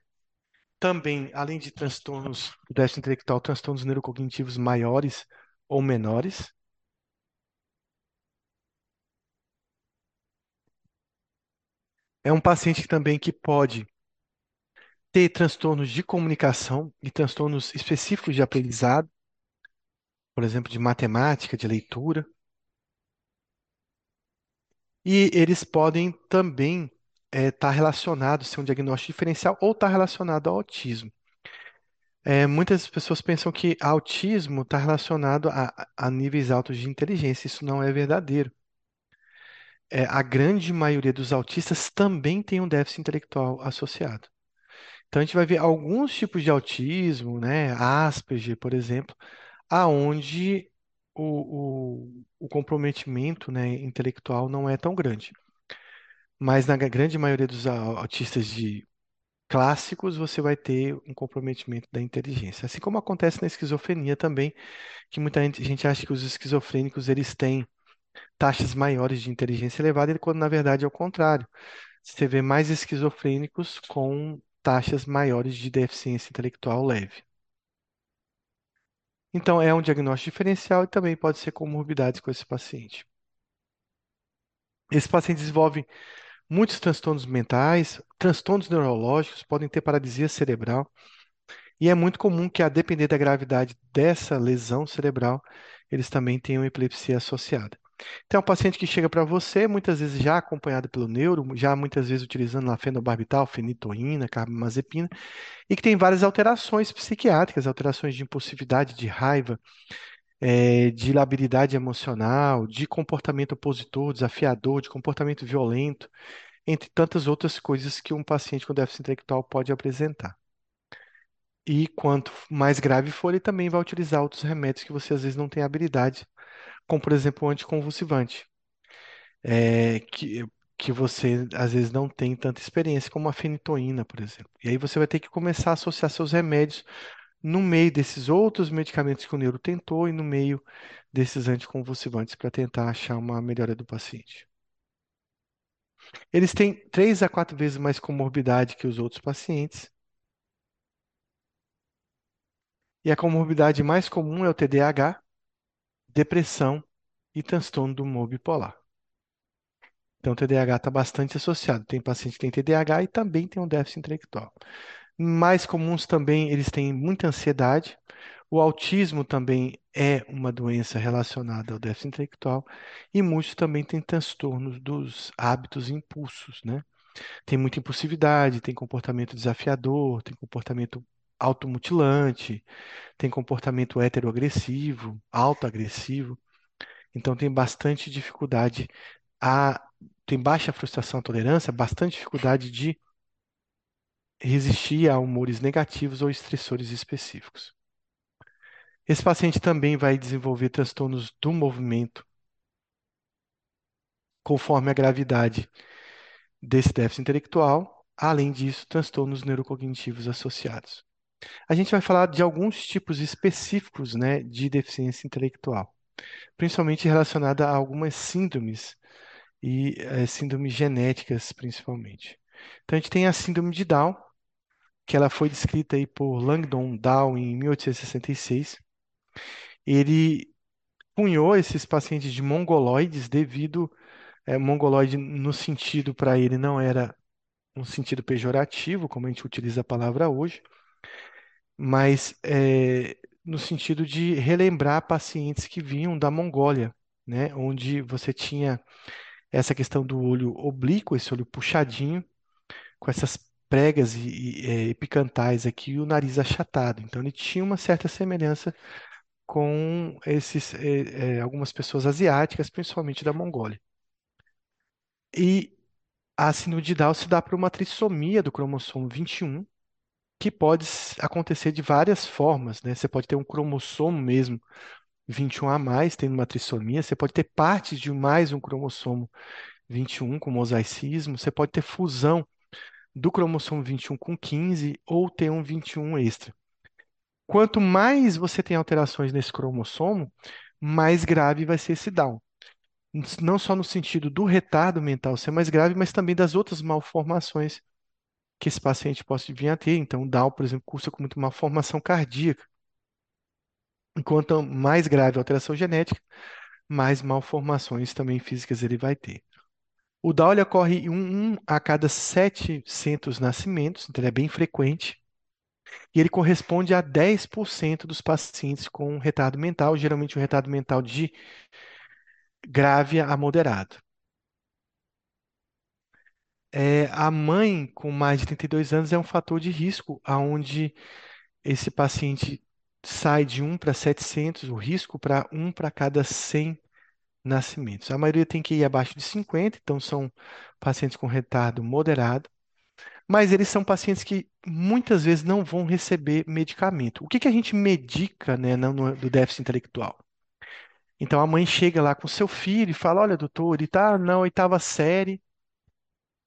Speaker 1: também, além de transtornos do déficit intelectual, transtornos neurocognitivos maiores ou menores. É um paciente também que pode ter transtornos de comunicação e transtornos específicos de aprendizado, por exemplo, de matemática, de leitura. E eles podem também estar tá relacionados, ser um diagnóstico diferencial ou estar tá relacionado ao autismo. É, muitas pessoas pensam que autismo está relacionado a, a níveis altos de inteligência. Isso não é verdadeiro. É, a grande maioria dos autistas também tem um déficit intelectual associado. Então a gente vai ver alguns tipos de autismo, né, Asperger, por exemplo, aonde o, o, o comprometimento, né, intelectual não é tão grande. Mas na grande maioria dos autistas de clássicos, você vai ter um comprometimento da inteligência. Assim como acontece na esquizofrenia também, que muita gente acha que os esquizofrênicos eles têm taxas maiores de inteligência elevada, quando na verdade é o contrário. Você vê mais esquizofrênicos com taxas maiores de deficiência intelectual leve. Então, é um diagnóstico diferencial e também pode ser comorbidades com esse paciente. Esse paciente desenvolve muitos transtornos mentais, transtornos neurológicos, podem ter paralisia cerebral. E é muito comum que, a depender da gravidade dessa lesão cerebral, eles também tenham epilepsia associada. Então, é um paciente que chega para você, muitas vezes já acompanhado pelo neuro, já muitas vezes utilizando a fenobarbital, fenitoína, carbamazepina, e que tem várias alterações psiquiátricas, alterações de impulsividade, de raiva, é, de labilidade emocional, de comportamento opositor, desafiador, de comportamento violento, entre tantas outras coisas que um paciente com déficit intelectual pode apresentar. E quanto mais grave for, ele também vai utilizar outros remédios que você às vezes não tem habilidade, como por exemplo o anticonvulsivante, é, que, que você às vezes não tem tanta experiência, como a fenitoína, por exemplo. E aí você vai ter que começar a associar seus remédios no meio desses outros medicamentos que o neuro tentou e no meio desses anticonvulsivantes para tentar achar uma melhora do paciente. Eles têm três a quatro vezes mais comorbidade que os outros pacientes. E a comorbidade mais comum é o TDAH, depressão e transtorno do humor bipolar. Então, o TDAH está bastante associado. Tem paciente que tem TDAH e também tem um déficit intelectual. Mais comuns também, eles têm muita ansiedade. O autismo também é uma doença relacionada ao déficit intelectual. E muitos também têm transtornos dos hábitos e impulsos, né? Tem muita impulsividade, tem comportamento desafiador, tem comportamento automutilante, tem comportamento heteroagressivo, autoagressivo. Então tem bastante dificuldade a tem baixa frustração, tolerância, bastante dificuldade de resistir a humores negativos ou estressores específicos. Esse paciente também vai desenvolver transtornos do movimento conforme a gravidade desse déficit intelectual, além disso, transtornos neurocognitivos associados. A gente vai falar de alguns tipos específicos, né, de deficiência intelectual, principalmente relacionada a algumas síndromes e é, síndromes genéticas, principalmente. Então, a gente tem a síndrome de Down, que ela foi descrita aí por Langdon Down em 1866. Ele punhou esses pacientes de mongoloides devido é, mongoloide no sentido para ele não era um sentido pejorativo, como a gente utiliza a palavra hoje, mas é, no sentido de relembrar pacientes que vinham da Mongólia, né, onde você tinha essa questão do olho oblíquo, esse olho puxadinho, com essas pregas e, e é, epicantais aqui e o nariz achatado. Então ele tinha uma certa semelhança com esses é, é, algumas pessoas asiáticas, principalmente da Mongólia. E a síndrome Down se dá por uma trissomia do cromossomo 21, que pode acontecer de várias formas, né? Você pode ter um cromossomo mesmo 21 a mais, tendo uma trissomia, você pode ter partes de mais um cromossomo 21 com mosaicismo, você pode ter fusão do cromossomo 21 com 15 ou ter um 21 extra. Quanto mais você tem alterações nesse cromossomo, mais grave vai ser esse Down. Não só no sentido do retardo mental ser mais grave, mas também das outras malformações que esse paciente possa vir a ter. Então, Down, por exemplo, cursa com muita malformação cardíaca. Enquanto mais grave a alteração genética, mais malformações também físicas ele vai ter. O ele ocorre um, um a cada 700 nascimentos, então ele é bem frequente. E ele corresponde a 10% dos pacientes com retardo mental, geralmente um retardo mental de grave a moderado. É, a mãe com mais de 32 anos é um fator de risco, aonde esse paciente sai de 1 para 700, o risco para 1 para cada 100 nascimentos. A maioria tem que ir abaixo de 50, então são pacientes com retardo moderado, mas eles são pacientes que muitas vezes não vão receber medicamento. O que que a gente medica, né, no, no- do déficit intelectual? Então a mãe chega lá com seu filho e fala: Olha, doutor, ele está na oitava série,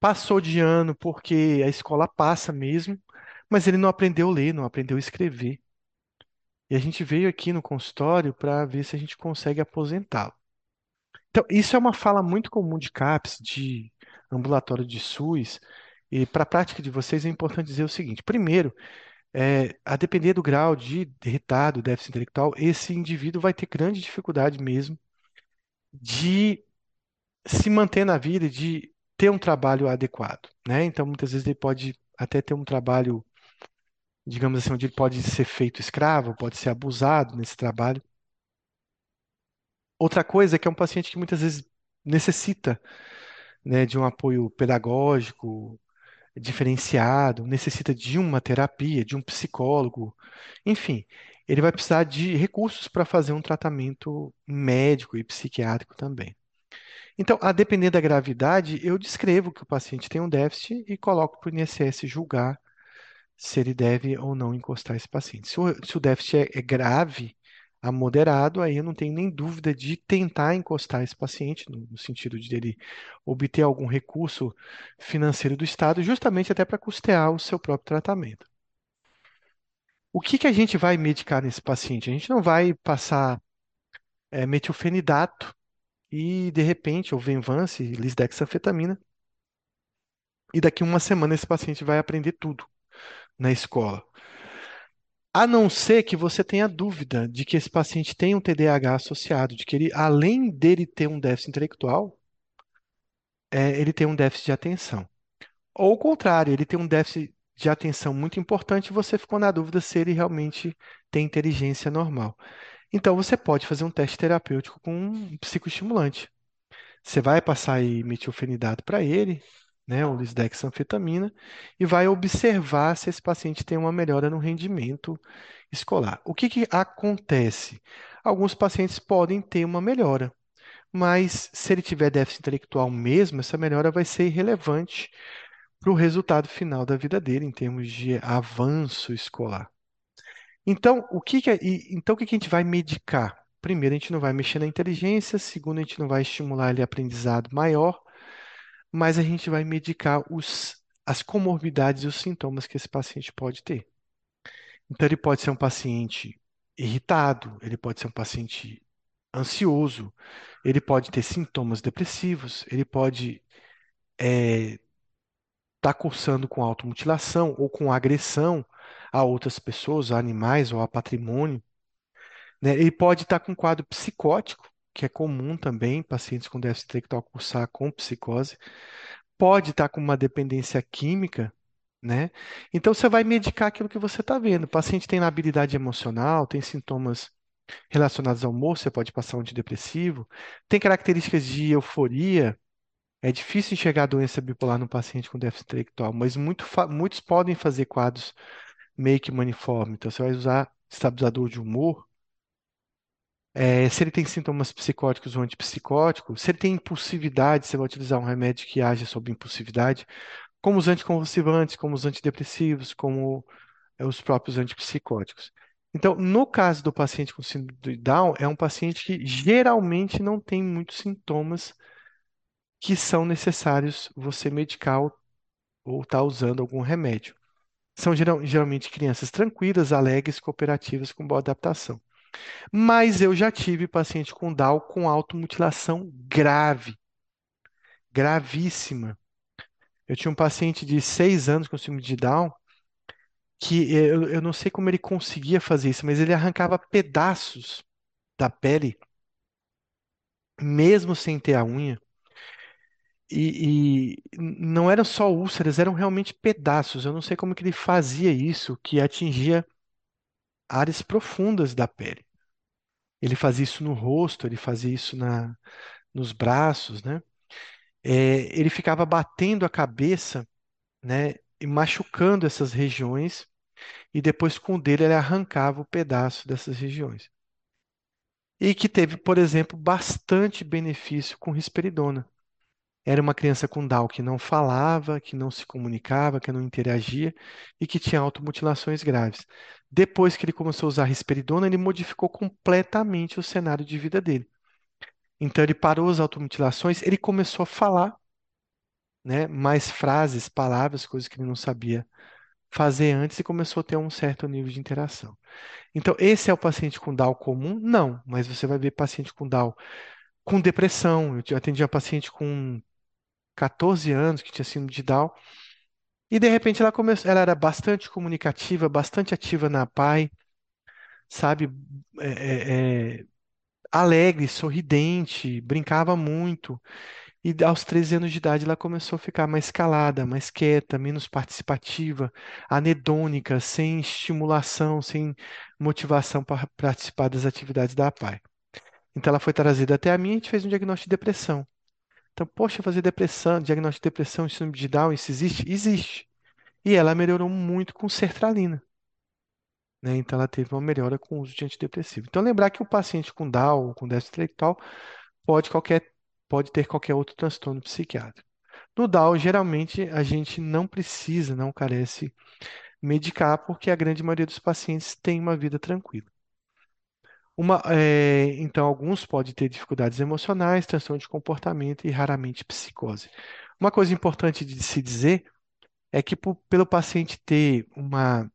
Speaker 1: passou de ano porque a escola passa mesmo, mas ele não aprendeu a ler, não aprendeu a escrever. E a gente veio aqui no consultório para ver se a gente consegue aposentá-lo. Então, isso é uma fala muito comum de CAPS, de ambulatório de SUS. E para a prática de vocês é importante dizer o seguinte: primeiro, é, a depender do grau de retardo, déficit intelectual, esse indivíduo vai ter grande dificuldade mesmo de se manter na vida, de ter um trabalho adequado, né? Então, muitas vezes ele pode até ter um trabalho, digamos assim, onde ele pode ser feito escravo, pode ser abusado nesse trabalho. Outra coisa é que é um paciente que muitas vezes necessita, né, de um apoio pedagógico diferenciado, necessita de uma terapia, de um psicólogo, enfim, ele vai precisar de recursos para fazer um tratamento médico e psiquiátrico também. Então, a depender da gravidade, eu descrevo que o paciente tem um déficit e coloco para o INSS julgar se ele deve ou não encostar esse paciente. Se o, se o déficit é, é grave a moderado, aí eu não tenho nem dúvida de tentar encostar esse paciente, no, no sentido de ele obter algum recurso financeiro do Estado, justamente até para custear o seu próprio tratamento. O que que a gente vai medicar nesse paciente? A gente não vai passar é, metilfenidato e, de repente, ou Venvance, lisdexanfetamina, e daqui uma semana esse paciente vai aprender tudo na escola. A não ser que você tenha dúvida de que esse paciente tem um TDAH associado, de que ele, além dele ter um déficit intelectual, é, ele tem um déficit de atenção. Ou o contrário, ele tem um déficit de atenção muito importante e você ficou na dúvida se ele realmente tem inteligência normal. Então, você pode fazer um teste terapêutico com um psicoestimulante. Você vai passar aí metilfenidato para ele, né, ou lisdexanfetamina, e vai observar se esse paciente tem uma melhora no rendimento escolar. O que que acontece? Alguns pacientes podem ter uma melhora, mas se ele tiver déficit intelectual mesmo, essa melhora vai ser irrelevante para o resultado final da vida dele, em termos de avanço escolar. Então, o que que é- então, o que que a gente vai medicar? Primeiro, a gente não vai mexer na inteligência, segundo, a gente não vai estimular ele aprendizado maior, mas a gente vai medicar os, as comorbidades e os sintomas que esse paciente pode ter. Então, ele pode ser um paciente irritado, ele pode ser um paciente ansioso, ele pode ter sintomas depressivos, ele pode estar cursando com automutilação ou com agressão a outras pessoas, a animais ou a patrimônio. né? Ele pode estar com quadro psicótico, que é comum também, pacientes com déficit intelectual cursar com psicose. Pode estar com uma dependência química, né? Então você vai medicar aquilo que você está vendo. O paciente tem labilidade emocional, tem sintomas relacionados ao humor, você pode passar um antidepressivo, tem características de euforia. É difícil enxergar a doença bipolar no paciente com déficit intelectual, mas muito muitos podem fazer quadros meio que maniforme. Então você vai usar estabilizador de humor. É, se ele tem sintomas psicóticos ou antipsicóticos, se ele tem impulsividade, você vai utilizar um remédio que age sobre impulsividade, como os anticonvulsivantes, como os antidepressivos, como é, os próprios antipsicóticos. Então, no caso do paciente com síndrome de Down, é um paciente que geralmente não tem muitos sintomas que são necessários você medicar ou estar usando algum remédio. São geral- geralmente crianças tranquilas, alegres, cooperativas, com boa adaptação. Mas eu já tive paciente com Down com automutilação grave, gravíssima. Eu tinha um paciente de seis anos com síndrome de Down que eu, eu não sei como ele conseguia fazer isso, mas ele arrancava pedaços da pele, mesmo sem ter a unha. E, e não eram só úlceras, eram realmente pedaços. Eu não sei como que ele fazia isso, que atingia áreas profundas da pele. Ele fazia isso no rosto, ele fazia isso na, nos braços, né? É, ele ficava batendo a cabeça, né? E machucando essas regiões, e depois com o dele ele arrancava o pedaço dessas regiões. E que teve, por exemplo, bastante benefício com risperidona. Era uma criança com Down que não falava, que não se comunicava, que não interagia e que tinha automutilações graves. Depois que ele começou a usar risperidona, ele modificou completamente o cenário de vida dele. Então ele parou as automutilações, ele começou a falar, né, mais frases, palavras, coisas que ele não sabia fazer antes e começou a ter um certo nível de interação. Então, esse é o paciente com Down comum? Não, mas você vai ver paciente com Down com depressão. Eu atendi uma paciente com 14 anos que tinha síndrome de Down e de repente ela começou, ela era bastante comunicativa, bastante ativa na PAI, sabe, É, é, é, alegre, sorridente, brincava muito. E aos 13 anos de idade ela começou a ficar mais calada, mais quieta, menos participativa, anedônica, sem estimulação, sem motivação para participar das atividades da PAI. Então ela foi trazida até a mim e a gente fez um diagnóstico de depressão. Então, poxa, fazer depressão, diagnóstico de depressão, síndrome de Down, isso existe? Existe. E ela melhorou muito com sertralina, né? Então ela teve uma melhora com o uso de antidepressivo. Então lembrar que o paciente com Down com déficit intelectual pode qualquer pode ter qualquer outro transtorno psiquiátrico. No Down, geralmente a gente não precisa, não carece medicar, porque a grande maioria dos pacientes tem uma vida tranquila. Uma, é, então, alguns podem ter dificuldades emocionais, transtorno de comportamento e raramente psicose. Uma coisa importante de se dizer é que por, pelo paciente ter uma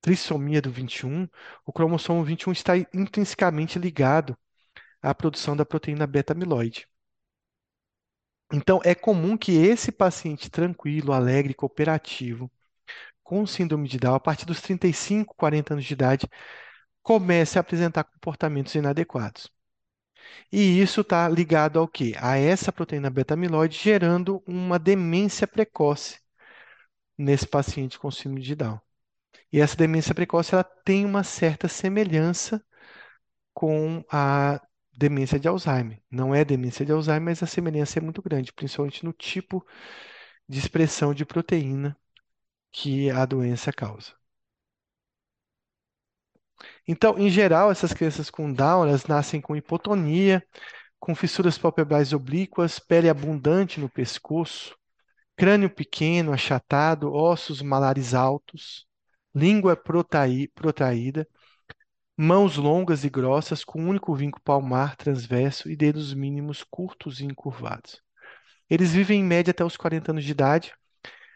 Speaker 1: trissomia do 21, o cromossomo 21 está intrinsecamente ligado à produção da proteína beta-amiloide. Então, é comum que esse paciente tranquilo, alegre, cooperativo, com síndrome de Down, a partir dos 35, 40 anos de idade, comece a apresentar comportamentos inadequados. E isso está ligado ao quê? A essa proteína beta-amiloide gerando uma demência precoce nesse paciente com síndrome de Down. E essa demência precoce ela tem uma certa semelhança com a demência de Alzheimer. Não é demência de Alzheimer, mas a semelhança é muito grande, principalmente no tipo de expressão de proteína que a doença causa. Então, em geral, essas crianças com Down, elas nascem com hipotonia, com fissuras palpebrais oblíquas, pele abundante no pescoço, crânio pequeno, achatado, ossos malares altos, língua protraída, mãos longas e grossas com um único vinco palmar transverso e dedos mínimos curtos e encurvados. Eles vivem em média até os 40 anos de idade.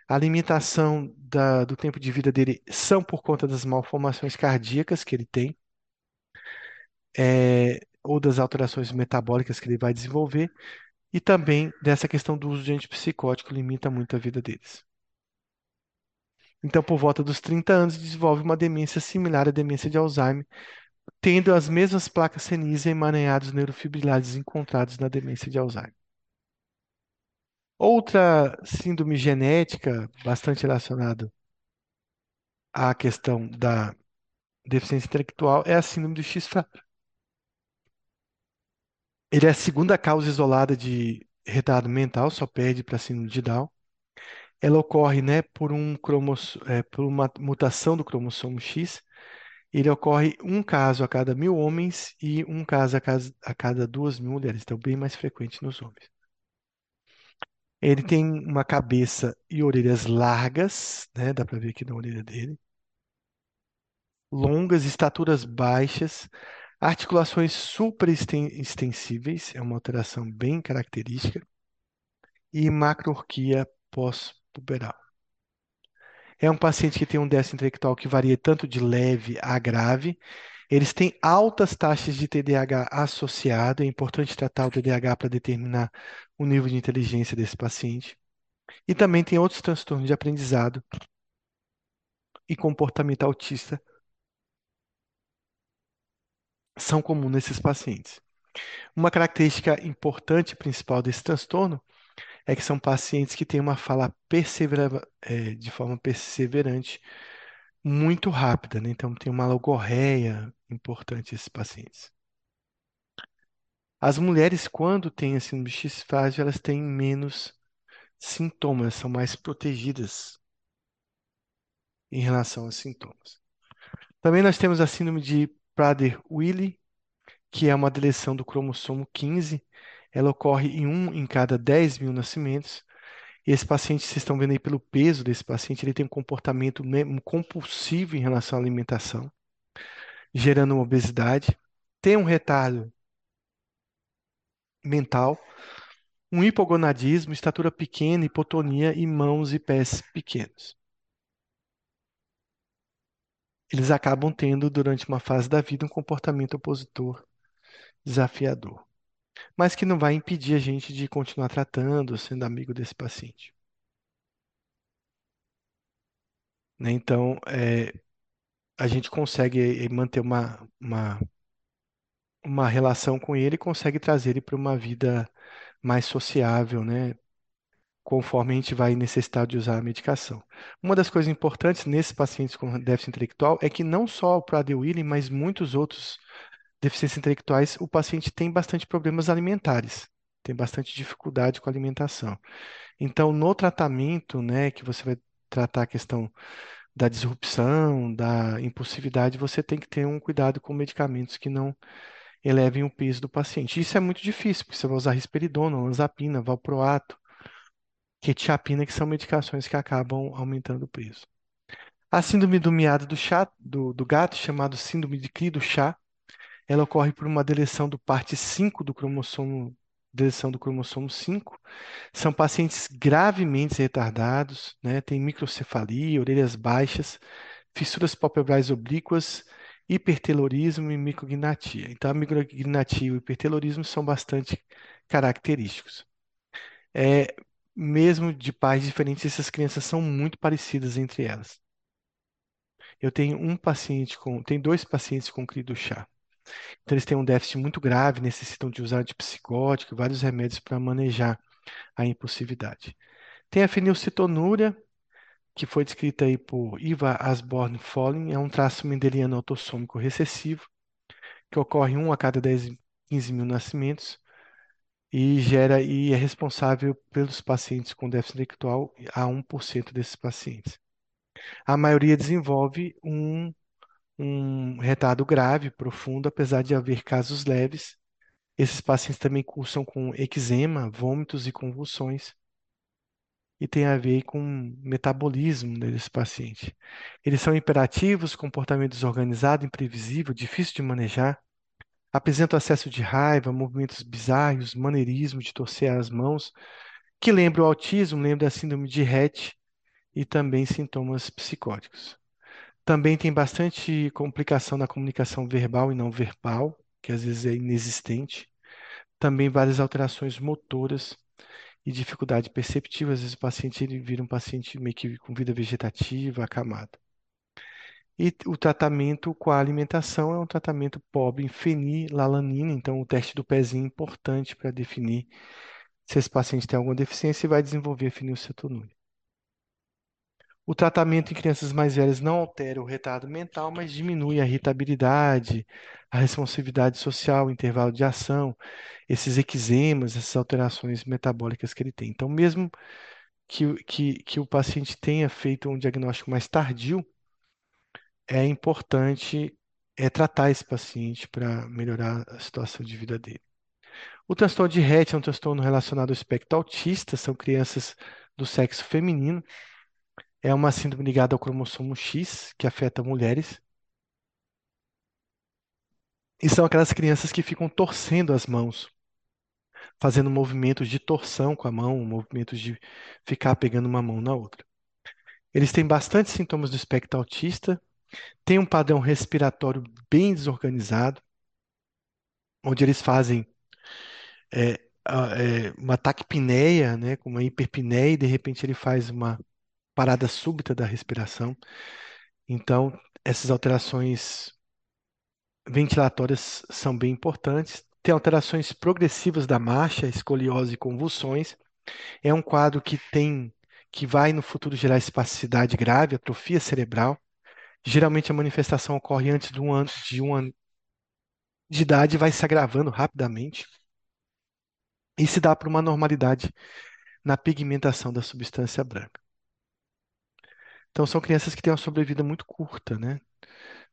Speaker 1: A limitação da, do tempo de vida dele são por conta das malformações cardíacas que ele tem, é, ou das alterações metabólicas que ele vai desenvolver, e também dessa questão do uso de antipsicótico limita muito a vida deles. Então, por volta dos 30 anos, desenvolve uma demência similar à demência de Alzheimer, tendo as mesmas placas senis e emaranhados neurofibrilares encontrados na demência de Alzheimer. Outra síndrome genética bastante relacionada à questão da deficiência intelectual é a síndrome do X-Fabry. Ele é a segunda causa isolada de retardo mental, só perde para a síndrome de Down ela ocorre, né, por um cromoss... é, por uma mutação do cromossomo X. Ele ocorre um caso a cada mil homens e um caso a cada, a cada duas mil mulheres, então bem mais frequente nos homens. Ele tem uma cabeça e orelhas largas, né, dá para ver aqui na orelha dele, longas, estaturas baixas, articulações supraextensíveis, é uma alteração bem característica, e macroorquia pós puberal. É um paciente que tem um déficit intelectual que varia tanto de leve a grave. Eles têm altas taxas de TDAH associado. É importante tratar o TDAH para determinar o nível de inteligência desse paciente. E também tem outros transtornos de aprendizado e comportamento autista são comuns nesses pacientes. Uma característica importante principal desse transtorno é que são pacientes que têm uma fala persevera, é, de forma perseverante muito rápida, né? Então tem uma logorreia importante esses pacientes. As mulheres, quando têm a síndrome de X frágil, elas têm menos sintomas, são mais protegidas em relação aos sintomas. Também nós temos a síndrome de Prader-Willi, que é uma deleção do cromossomo 15, ela ocorre em um em cada 10 mil nascimentos. E esse paciente, vocês estão vendo aí pelo peso desse paciente, ele tem um comportamento compulsivo em relação à alimentação, gerando obesidade, tem um retardo mental, um hipogonadismo, estatura pequena, hipotonia e mãos e pés pequenos. Eles acabam tendo, durante uma fase da vida, um comportamento opositor desafiador mas que não vai impedir a gente de continuar tratando, sendo amigo desse paciente. Né? Então, é, a gente consegue manter uma, uma, uma relação com ele e consegue trazer ele para uma vida mais sociável, né? Conforme a gente vai necessitar de usar a medicação. Uma das coisas importantes nesses pacientes com déficit intelectual é que não só o Prader-Willi, mas muitos outros deficiências intelectuais, o paciente tem bastante problemas alimentares, tem bastante dificuldade com a alimentação. Então, no tratamento, né, que você vai tratar a questão da disrupção, da impulsividade, você tem que ter um cuidado com medicamentos que não elevem o peso do paciente. Isso é muito difícil, porque você vai usar risperidona, olanzapina, valproato, quetiapina, que são medicações que acabam aumentando o peso. A síndrome do miado do, chá, do, do gato, chamado síndrome de cri do chá, ela ocorre por uma deleção do parte 5 do cromossomo, deleção do cromossomo 5. São pacientes gravemente retardados, né? Tem microcefalia, orelhas baixas, fissuras palpebrais oblíquas, hipertelorismo e micrognatia. Então, a micrognatia e o hipertelorismo são bastante característicos. É, mesmo de pais diferentes, essas crianças são muito parecidas entre elas. Eu tenho um paciente com, tem dois pacientes com CRI do chá. Então, eles têm um déficit muito grave, necessitam de usar antipsicótico, vários remédios para manejar a impulsividade. Tem a fenilcetonúria, que foi descrita aí por Iva Asborn Folling, é um traço mendeliano autossômico recessivo, que ocorre 1 a cada 10, 15 mil nascimentos e gera e é responsável pelos pacientes com déficit intelectual a 1% desses pacientes. A maioria desenvolve um, um retardo grave, profundo, apesar de haver casos leves. Esses pacientes também cursam com eczema, vômitos e convulsões e tem a ver com metabolismo desse paciente. Eles são imperativos, comportamento desorganizado, imprevisível, difícil de manejar, apresentam acesso de raiva, movimentos bizarros, maneirismo de torcer as mãos, que lembra o autismo, lembra a síndrome de Rett e também sintomas psicóticos. Também tem bastante complicação na comunicação verbal e não verbal, que às vezes é inexistente. Também várias alterações motoras e dificuldade perceptiva. Às vezes o paciente ele vira um paciente meio que com vida vegetativa, acamado. E o tratamento com a alimentação é um tratamento pobre em fenilalanina, então o teste do pezinho é importante para definir se esse paciente tem alguma deficiência e vai desenvolver fenilcetonúria. O tratamento em crianças mais velhas não altera o retardo mental, mas diminui a irritabilidade, a responsividade social, o intervalo de ação, esses eczemas, essas alterações metabólicas que ele tem. Então, mesmo que, que, que o paciente tenha feito um diagnóstico mais tardio, é importante é, tratar esse paciente para melhorar a situação de vida dele. O transtorno de Rett é um transtorno relacionado ao espectro autista, são crianças do sexo feminino é uma síndrome ligada ao cromossomo X, que afeta mulheres. E são aquelas crianças que ficam torcendo as mãos, fazendo movimentos de torção com a mão, movimentos de ficar pegando uma mão na outra. Eles têm bastante sintomas do espectro autista, têm um padrão respiratório bem desorganizado, onde eles fazem é, é, uma taquipneia, né, com uma hiperpneia, e de repente ele faz uma parada súbita da respiração. Então, essas alterações ventilatórias são bem importantes. Tem alterações progressivas da marcha, escoliose e convulsões. É um quadro que tem que vai no futuro gerar espasticidade grave, atrofia cerebral. Geralmente a manifestação ocorre antes de um ano de um ano de idade e vai se agravando rapidamente. E se dá para uma normalidade na pigmentação da substância branca. Então, são crianças que têm uma sobrevida muito curta, né?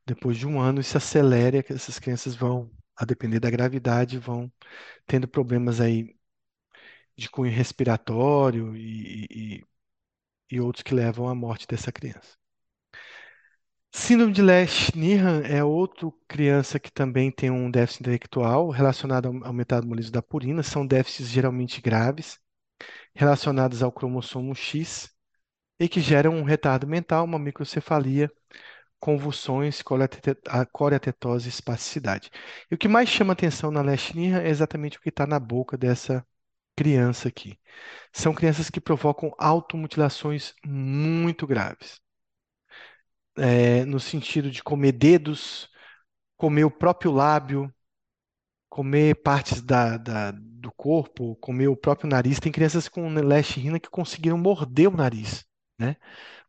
Speaker 1: Depois de um ano, isso acelera, essas crianças vão, a depender da gravidade, vão tendo problemas aí de cunho respiratório e, e, e outros que levam à morte dessa criança. Síndrome de Lesch-Nyhan é outra criança que também tem um déficit intelectual relacionado ao metabolismo da purina. São déficits geralmente graves, relacionados ao cromossomo X e que geram um retardo mental, uma microcefalia, convulsões, coreatetose e espasticidade. E o que mais chama atenção na leishmania é exatamente o que está na boca dessa criança aqui. São crianças que provocam automutilações muito graves. É, no sentido de comer dedos, comer o próprio lábio, comer partes da, da, do corpo, comer o próprio nariz. Tem crianças com leishmania que conseguiram morder o nariz né?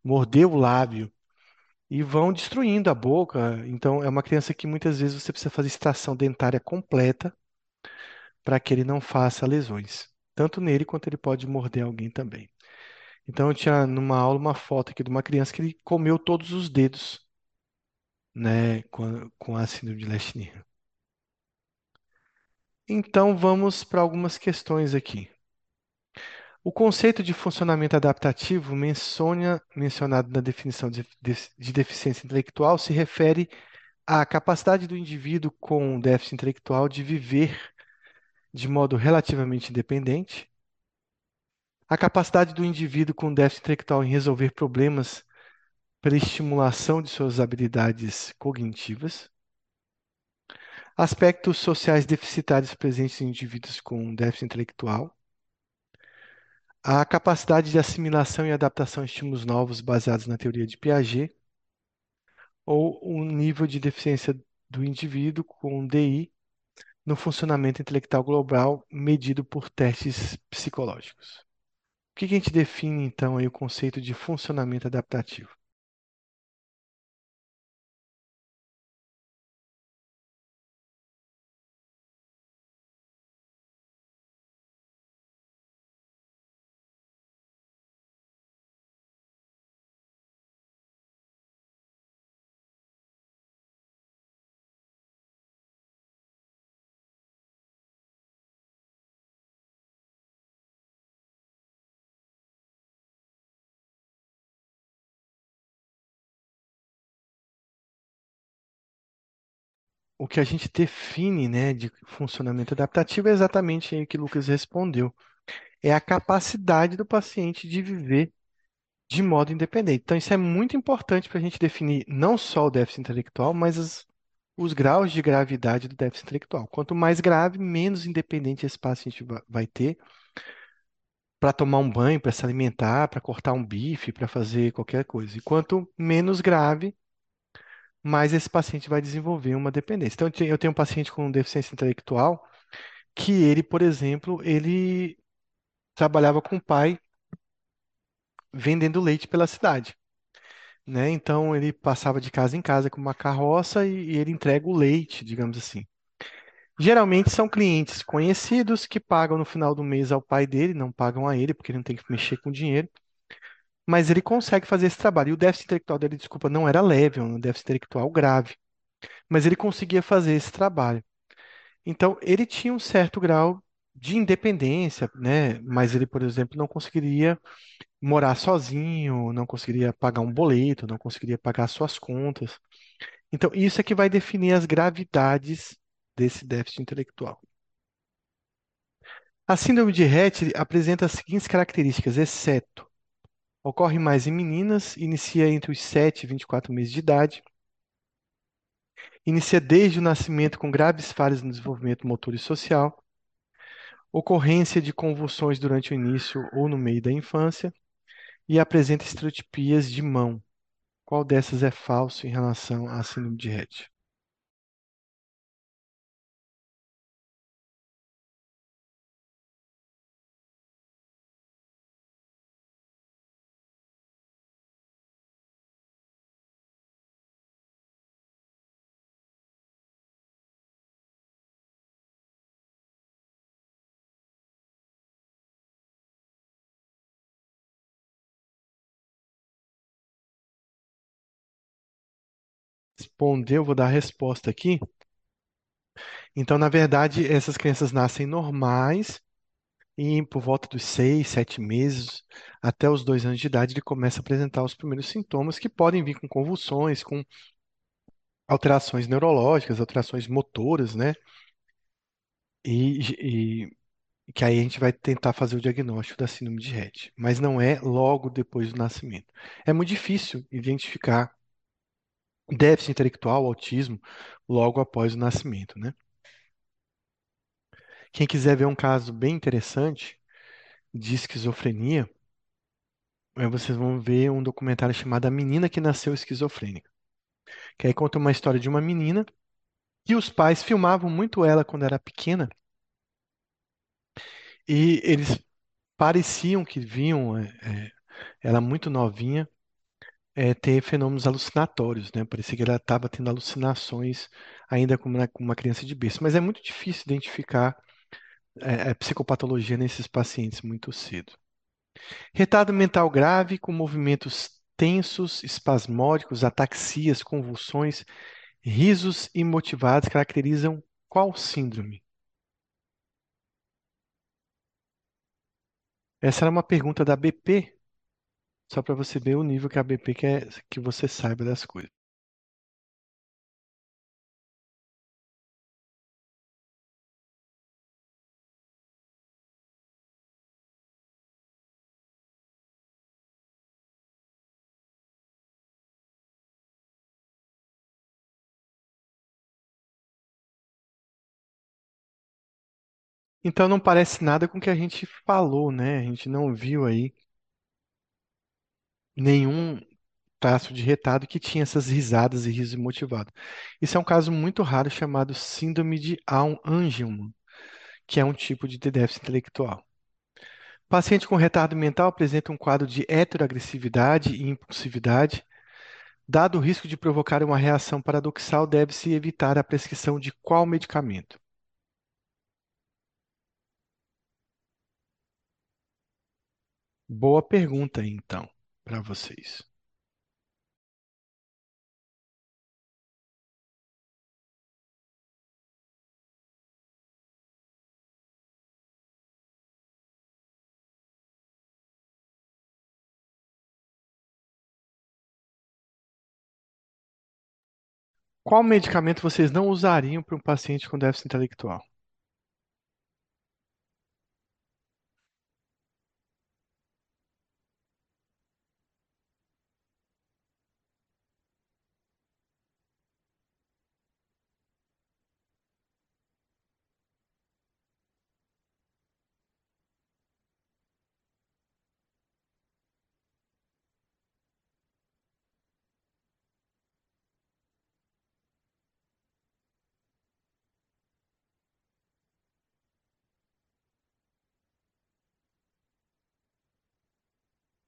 Speaker 1: Morder o lábio e vão destruindo a boca. Então, é uma criança que muitas vezes você precisa fazer extração dentária completa para que ele não faça lesões, tanto nele quanto ele pode morder alguém também. Então, eu tinha numa aula uma foto aqui de uma criança que ele comeu todos os dedos, né, com, com a síndrome de Leishman. Então, vamos para algumas questões aqui. O conceito de funcionamento adaptativo menciona, mencionado na definição de, de, de deficiência intelectual se refere à capacidade do indivíduo com déficit intelectual de viver de modo relativamente independente, a capacidade do indivíduo com déficit intelectual em resolver problemas pela estimulação de suas habilidades cognitivas, aspectos sociais deficitários presentes em indivíduos com déficit intelectual, a capacidade de assimilação e adaptação a estímulos novos baseados na teoria de Piaget, ou o nível de deficiência do indivíduo com DI no funcionamento intelectual global medido por testes psicológicos. O que a gente define então aí o conceito de funcionamento adaptativo? O que a gente define, né, de funcionamento adaptativo é exatamente o que o Lucas respondeu. É a capacidade do paciente de viver de modo independente. Então, isso é muito importante para a gente definir não só o déficit intelectual, mas as, os graus de gravidade do déficit intelectual. Quanto mais grave, menos independente esse paciente vai ter para tomar um banho, para se alimentar, para cortar um bife, para fazer qualquer coisa. E quanto menos grave, mais esse paciente vai desenvolver uma dependência. Então, eu tenho um paciente com deficiência intelectual que ele, por exemplo, ele trabalhava com o pai vendendo leite pela cidade, né? Então, ele passava de casa em casa com uma carroça e, e ele entrega o leite, digamos assim. Geralmente são clientes conhecidos que pagam no final do mês ao pai dele, não pagam a ele, porque ele não tem que mexer com dinheiro. Mas ele consegue fazer esse trabalho. E o déficit intelectual dele, desculpa, não era leve, é um déficit intelectual grave. Mas ele conseguia fazer esse trabalho. Então, ele tinha um certo grau de independência, né? Mas ele, por exemplo, não conseguiria morar sozinho, não conseguiria pagar um boleto, não conseguiria pagar suas contas. Então, isso é que vai definir as gravidades desse déficit intelectual. A síndrome de Rett apresenta as seguintes características, exceto ocorre mais em meninas, inicia entre os 7 e 24 meses de idade, inicia desde o nascimento com graves falhas no desenvolvimento motor e social, ocorrência de convulsões durante o início ou no meio da infância e apresenta estereotipias de mão. Qual dessas é falso em relação à síndrome de Rett? Responder, eu vou dar a resposta aqui. Então, na verdade, essas crianças nascem normais e por volta dos seis, sete meses, até os dois anos de idade, ele começa a apresentar os primeiros sintomas que podem vir com convulsões, com alterações neurológicas, alterações motoras, né? E, e que aí a gente vai tentar fazer o diagnóstico da síndrome de Rett, mas não é logo depois do nascimento. É muito difícil identificar déficit intelectual, autismo, logo após o nascimento, né? Quem quiser ver um caso bem interessante de esquizofrenia, vocês vão ver um documentário chamado A Menina que Nasceu Esquizofrênica. Que aí conta uma história de uma menina que os pais filmavam muito ela quando era pequena e eles pareciam que viam é ela muito novinha é, ter fenômenos alucinatórios, né? Parecia que ela estava tendo alucinações ainda como uma, criança de berço. Mas é muito difícil identificar é, a psicopatologia nesses pacientes muito cedo. Retardo mental grave com movimentos tensos, espasmódicos, ataxias, convulsões, risos imotivados caracterizam qual síndrome? Essa era uma pergunta da BP, só para você ver o nível que a BP quer que você saiba das coisas. Então não parece nada com o que a gente falou, né? A gente não viu aí nenhum traço de retardo que tinha essas risadas e riso motivado. Isso é um caso muito raro chamado síndrome de Down-Angelman, que é um tipo de déficit intelectual. Paciente com retardo mental apresenta um quadro de heteroagressividade e impulsividade. Dado o risco de provocar uma reação paradoxal, deve-se evitar a prescrição de qual medicamento? Boa pergunta, então, para vocês. Qual medicamento vocês não usariam para um paciente com déficit intelectual?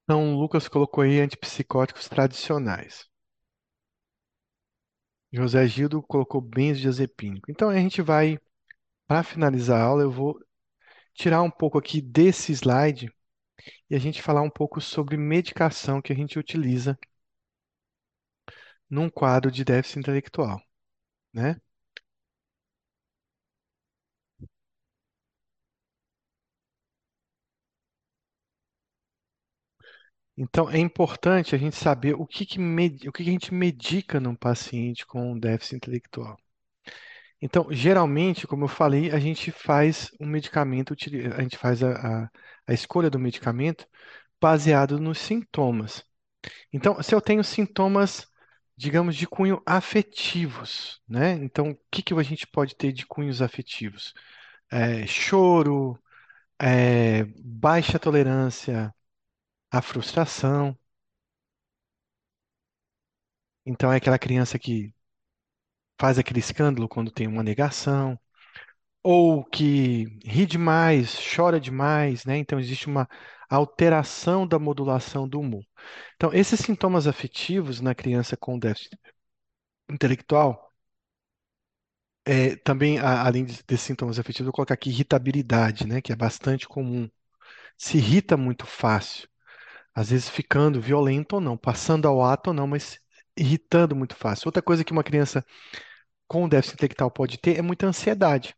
Speaker 1: Então, o Lucas colocou aí antipsicóticos tradicionais. José Gildo colocou benzodiazepínico. Então, a gente vai, para finalizar a aula, eu vou tirar um pouco aqui desse slide e a gente falar um pouco sobre medicação que a gente utiliza num quadro de déficit intelectual, né? Então, é importante a gente saber o que que, med- o que que a gente medica num paciente com déficit intelectual. Então, geralmente, como eu falei, a gente faz um medicamento, a gente faz a, a, a escolha do medicamento baseado nos sintomas. Então, se eu tenho sintomas, digamos, de cunho afetivos, né? Então, o que que a gente pode ter de cunhos afetivos? É, choro, é, baixa tolerância à frustração. Então, é aquela criança que faz aquele escândalo quando tem uma negação, ou que ri demais, chora demais, né? Então, existe uma alteração da modulação do humor. Então, esses sintomas afetivos na criança com déficit intelectual É, também, a- além de- desses sintomas afetivos, eu vou colocar aqui irritabilidade, né, que é bastante comum. Se irrita muito fácil, às vezes ficando violento ou não, passando ao ato ou não, mas irritando muito fácil. Outra coisa que uma criança com déficit intelectual pode ter é muita ansiedade,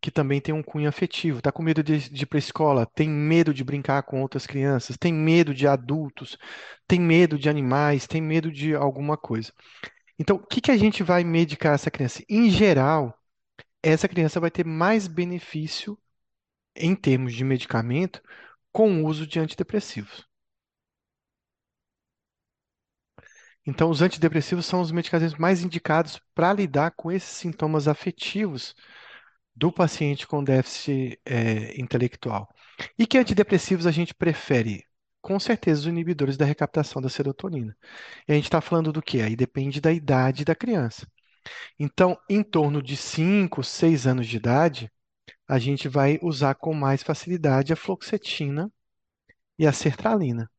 Speaker 1: que também tem um cunho afetivo. Está com medo de, de ir para a escola, tem medo de brincar com outras crianças, tem medo de adultos, tem medo de animais, tem medo de alguma coisa. Então, o que que a gente vai medicar essa criança? Em geral, essa criança vai ter mais benefício em termos de medicamento com o uso de antidepressivos. Então, os antidepressivos são os medicamentos mais indicados para lidar com esses sintomas afetivos do paciente com déficit eh, intelectual. E que antidepressivos a gente prefere? Com certeza, os inibidores da recaptação da serotonina. E a gente está falando do quê? Aí depende da idade da criança. Então, em torno de 5, 6 anos de idade, a gente vai usar com mais facilidade a fluoxetina e a sertralina.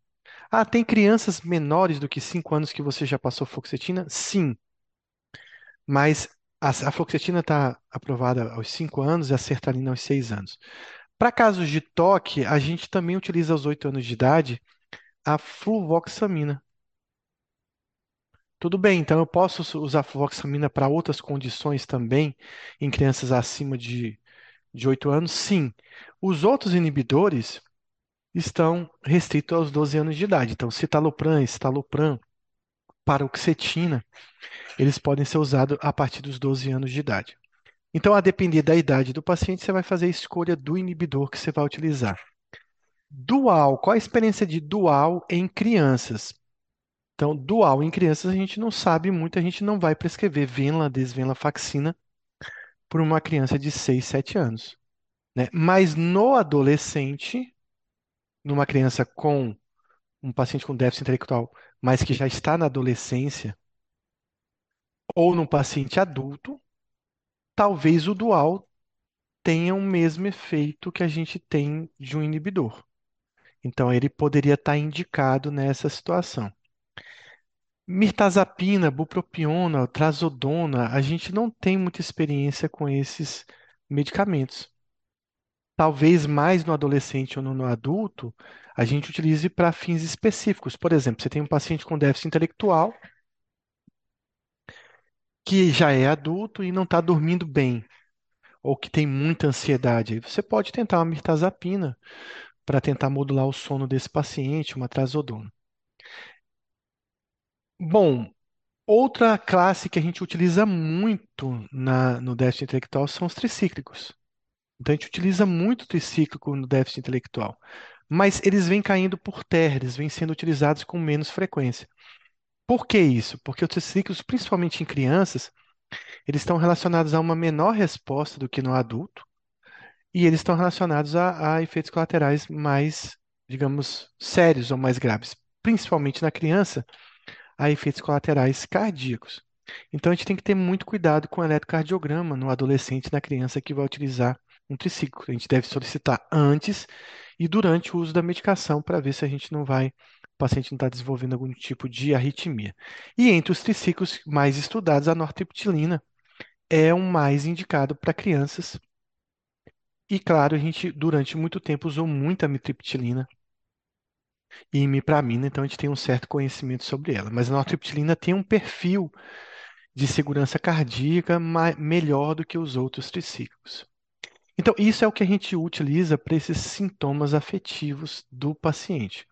Speaker 1: Ah, tem crianças menores do que 5 anos que você já passou fluoxetina? Sim, mas a, a fluoxetina está aprovada aos 5 anos e a sertralina aos 6 anos. Para casos de toque, a gente também utiliza aos 8 anos de idade a fluvoxamina. Tudo bem, então eu posso usar fluvoxamina para outras condições também, em crianças acima de, de 8 anos? Sim. Os outros inibidores estão restritos aos 12 anos de idade. Então, citalopram, escitalopram, paroxetina, eles podem ser usados a partir dos 12 anos de idade. Então, a depender da idade do paciente, você vai fazer a escolha do inibidor que você vai utilizar. Dual, qual a experiência de dual em crianças? Então, dual em crianças a gente não sabe muito, a gente não vai prescrever venla, desvenlafaxina para uma criança de 6, 7 anos. Né? Mas no adolescente, numa criança com um paciente com déficit intelectual, mas que já está na adolescência, ou num paciente adulto, talvez o dual tenha o mesmo efeito que a gente tem de um inibidor. Então, ele poderia estar indicado nessa situação. Mirtazapina, bupropiona, trazodona, a gente não tem muita experiência com esses medicamentos. Talvez mais no adolescente ou no adulto, a gente utilize para fins específicos. Por exemplo, você tem um paciente com déficit intelectual que já é adulto e não está dormindo bem, ou que tem muita ansiedade. Você pode tentar uma mirtazapina para tentar modular o sono desse paciente, uma trazodona. Bom, outra classe que a gente utiliza muito na, no déficit intelectual são os tricíclicos. Então a gente utiliza muito tricíclico no déficit intelectual, mas eles vêm caindo por terra, eles vêm sendo utilizados com menos frequência. Por que isso? Porque os tricíclicos, principalmente em crianças, eles estão relacionados a uma menor resposta do que no adulto, e eles estão relacionados a, a efeitos colaterais mais, digamos, sérios ou mais graves, principalmente na criança, a efeitos colaterais cardíacos. Então a gente tem que ter muito cuidado com o eletrocardiograma no adolescente na criança que vai utilizar um triciclo. A gente deve solicitar antes e durante o uso da medicação para ver se a gente não vai, o paciente não está desenvolvendo algum tipo de arritmia. E entre os triciclos mais estudados, a nortriptilina é o mais indicado para crianças. E claro, a gente durante muito tempo usou muita mitriptilina e imipramina, então a gente tem um certo conhecimento sobre ela. Mas a nortriptilina tem um perfil de segurança cardíaca melhor do que os outros triciclos. Então, isso é o que a gente utiliza para esses sintomas afetivos do paciente.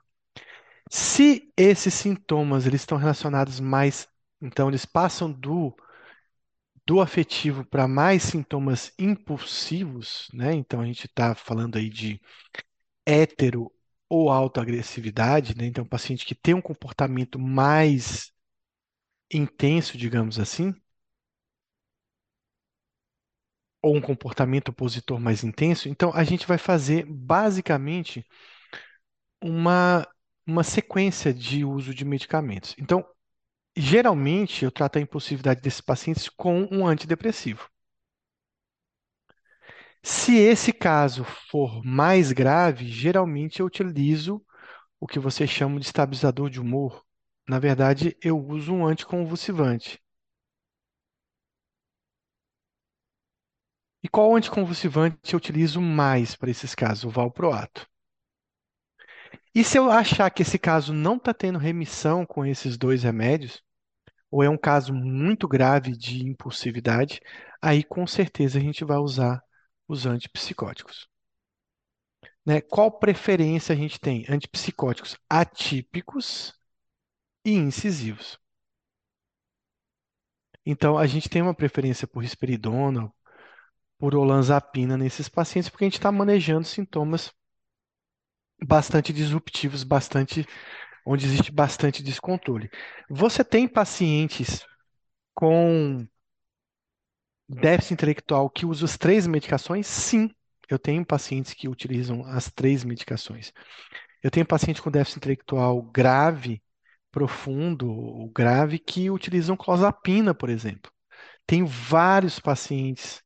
Speaker 1: Se esses sintomas eles estão relacionados mais, então eles passam do do afetivo para mais sintomas impulsivos, né? Então a gente está falando aí de hétero ou autoagressividade, né? Então, paciente que tem um comportamento mais intenso, digamos assim, ou um comportamento opositor mais intenso, então a gente vai fazer basicamente uma, uma sequência de uso de medicamentos. Então, geralmente eu trato a impulsividade desses pacientes com um antidepressivo. Se esse caso for mais grave, geralmente eu utilizo o que você chama de estabilizador de humor. Na verdade, eu uso um anticonvulsivante. E qual anticonvulsivante eu utilizo mais para esses casos? O valproato. E se eu achar que esse caso não está tendo remissão com esses dois remédios, ou é um caso muito grave de impulsividade, aí com certeza a gente vai usar os antipsicóticos. Né? Qual preferência a gente tem? Antipsicóticos atípicos e incisivos. Então, a gente tem uma preferência por risperidona, por olanzapina nesses pacientes, porque a gente está manejando sintomas bastante disruptivos, bastante onde existe bastante descontrole. Você tem pacientes com déficit intelectual que usam as três medicações? Sim, eu tenho pacientes que utilizam as três medicações. Eu tenho paciente com déficit intelectual grave, profundo ou grave que utilizam clozapina, por exemplo. Tenho vários pacientes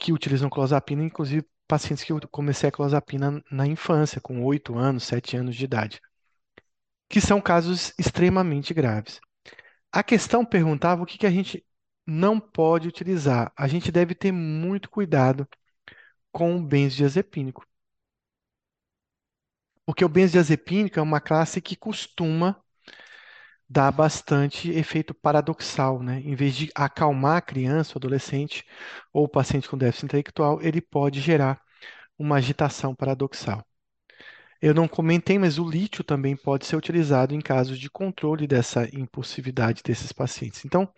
Speaker 1: que utilizam clozapina, inclusive pacientes que eu comecei a clozapina na infância, com 8 anos, 7 anos de idade, que são casos extremamente graves. A questão perguntava o que, que a gente não pode utilizar. A gente deve ter muito cuidado com o benzodiazepínico. Porque o benzodiazepínico é uma classe que costuma dar bastante efeito paradoxal, né? Em vez de acalmar a criança, o adolescente ou o paciente com déficit intelectual, ele pode gerar uma agitação paradoxal. Eu não comentei, mas o lítio também pode ser utilizado em casos de controle dessa impulsividade desses pacientes. Então,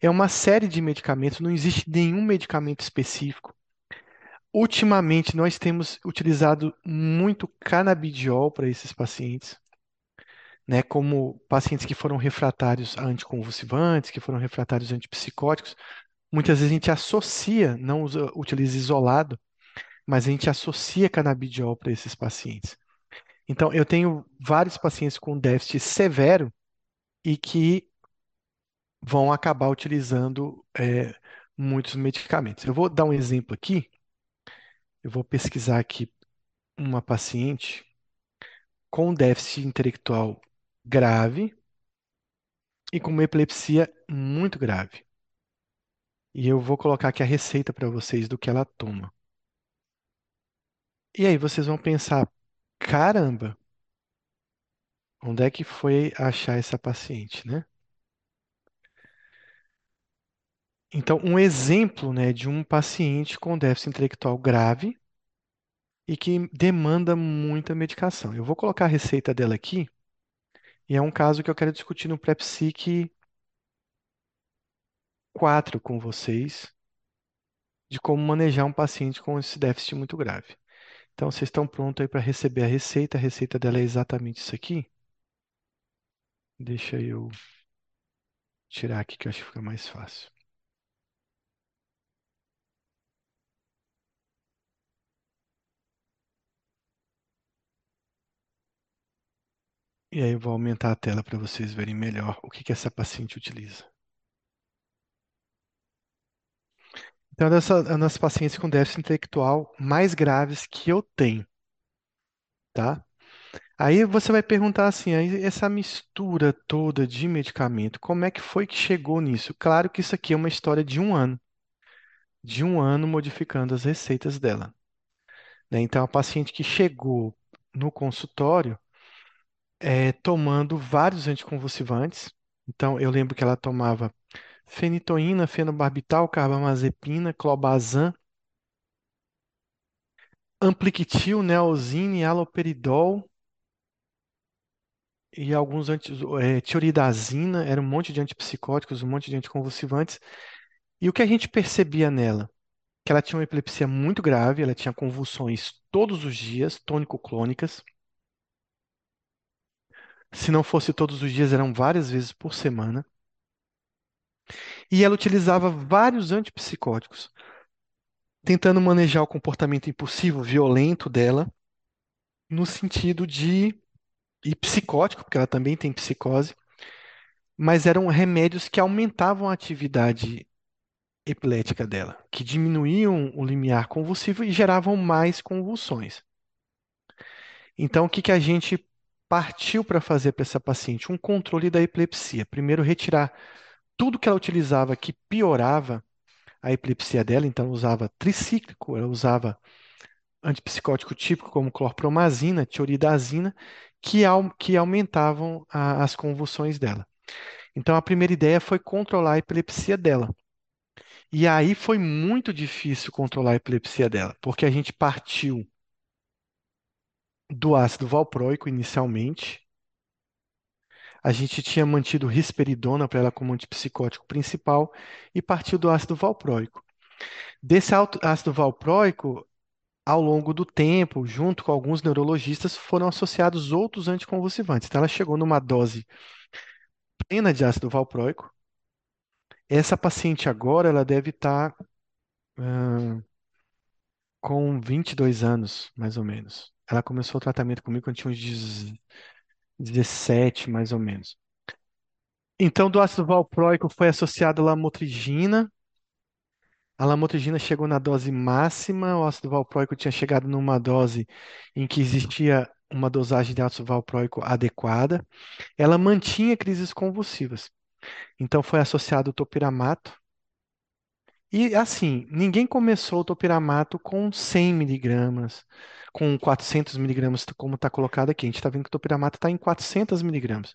Speaker 1: é uma série de medicamentos, não existe nenhum medicamento específico. Ultimamente, nós temos utilizado muito canabidiol para esses pacientes, né, como pacientes que foram refratários a anticonvulsivantes, que foram refratários a antipsicóticos. Muitas vezes a gente associa, não usa, utiliza isolado, mas a gente associa canabidiol para esses pacientes. Então, eu tenho vários pacientes com déficit severo e que vão acabar utilizando é, muitos medicamentos. Eu vou dar um exemplo aqui. Eu vou pesquisar aqui uma paciente com déficit intelectual grave e com uma epilepsia muito grave. E eu vou colocar aqui a receita para vocês do que ela toma. E aí vocês vão pensar, caramba, onde é que foi achar essa paciente, né? Então, um exemplo, né, de um paciente com déficit intelectual grave e que demanda muita medicação. Eu vou colocar a receita dela aqui, e é um caso que eu quero discutir no Prepsic 4 com vocês, de como manejar um paciente com esse déficit muito grave. Então, vocês estão prontos aí para receber a receita. A receita dela é exatamente isso aqui. Deixa eu tirar aqui que eu acho que fica mais fácil. E aí eu vou aumentar a tela para vocês verem melhor o que que essa paciente utiliza. Então, é das pacientes com déficit intelectual mais graves que eu tenho, tá? Aí você vai perguntar assim, essa mistura toda de medicamento, como é que foi que chegou nisso? Claro que isso aqui é uma história de um ano, de um ano modificando as receitas dela, né? Então, a paciente que chegou no consultório é, tomando vários anticonvulsivantes. Então, eu lembro que ela tomava fenitoína, fenobarbital, carbamazepina, clobazam, ampliquitil, neosine, haloperidol e alguns anti, é, tioridazina, era um monte de antipsicóticos, um monte de anticonvulsivantes. E o que a gente percebia nela? Que ela tinha uma epilepsia muito grave, ela tinha convulsões todos os dias, tônico-clônicas. Se não fosse todos os dias, eram várias vezes por semana. E ela utilizava vários antipsicóticos, tentando manejar o comportamento impulsivo, violento dela, no sentido de. e psicótico, porque ela também tem psicose, mas eram remédios que aumentavam a atividade epilética dela, que diminuíam o limiar convulsivo e geravam mais convulsões. Então, o que que a gente partiu para fazer para essa paciente? Um controle da epilepsia. Primeiro, retirar tudo que ela utilizava que piorava a epilepsia dela, então ela usava tricíclico, ela usava antipsicótico típico como clorpromazina, tioridazina, que, que aumentavam a, as convulsões dela. Então a primeira ideia foi controlar a epilepsia dela. E aí foi muito difícil controlar a epilepsia dela, porque a gente partiu do ácido valproico inicialmente, a gente tinha mantido risperidona para ela como antipsicótico principal e partiu do ácido valproico. Desse ácido valproico, ao longo do tempo, junto com alguns neurologistas, foram associados outros anticonvulsivantes. Então, ela chegou numa dose plena de ácido valproico. Essa paciente agora, ela deve estar hum, com 22 anos, mais ou menos. Ela começou o tratamento comigo quando tinha uns 17, mais ou menos. Então, do ácido valproico foi associado a lamotrigina. A lamotrigina chegou na dose máxima, o ácido valproico tinha chegado numa dose em que existia uma dosagem de ácido valproico adequada. Ela mantinha crises convulsivas. Então, foi associado o topiramato. E, assim, ninguém começou o topiramato com 100 miligramas, com 400 miligramas, como está colocado aqui. A gente está vendo que o topiramato está em 400 miligramas.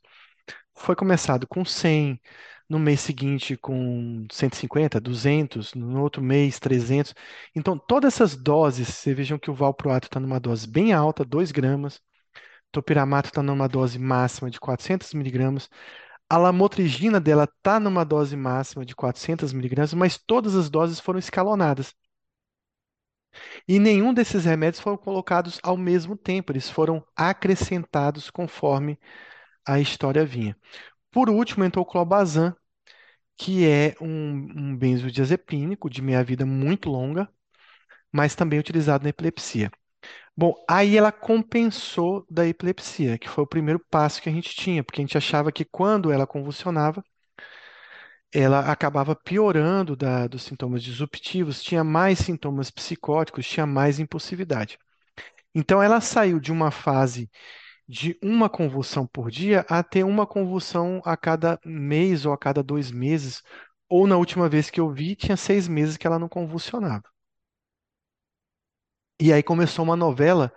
Speaker 1: Foi começado com 100, no mês seguinte com 150, 200, no outro mês 300. Então, todas essas doses, vocês vejam que o valproato está numa dose bem alta, 2 gramas. Topiramato está numa dose máxima de 400 miligramas. A lamotrigina dela está numa dose máxima de 400 miligramas, mas todas as doses foram escalonadas. E nenhum desses remédios foram colocados ao mesmo tempo, eles foram acrescentados conforme a história vinha. Por último, entrou o clobazam, que é um, um benzodiazepínico de meia-vida muito longa, mas também utilizado na epilepsia. Bom, aí ela compensou da epilepsia, que foi o primeiro passo que a gente tinha, porque a gente achava que quando ela convulsionava, ela acabava piorando da, dos sintomas disruptivos, tinha mais sintomas psicóticos, tinha mais impulsividade. Então, ela saiu de uma fase de uma convulsão por dia a ter uma convulsão a cada mês ou a cada dois meses, ou na última vez que eu vi, tinha seis meses que ela não convulsionava. E aí começou uma novela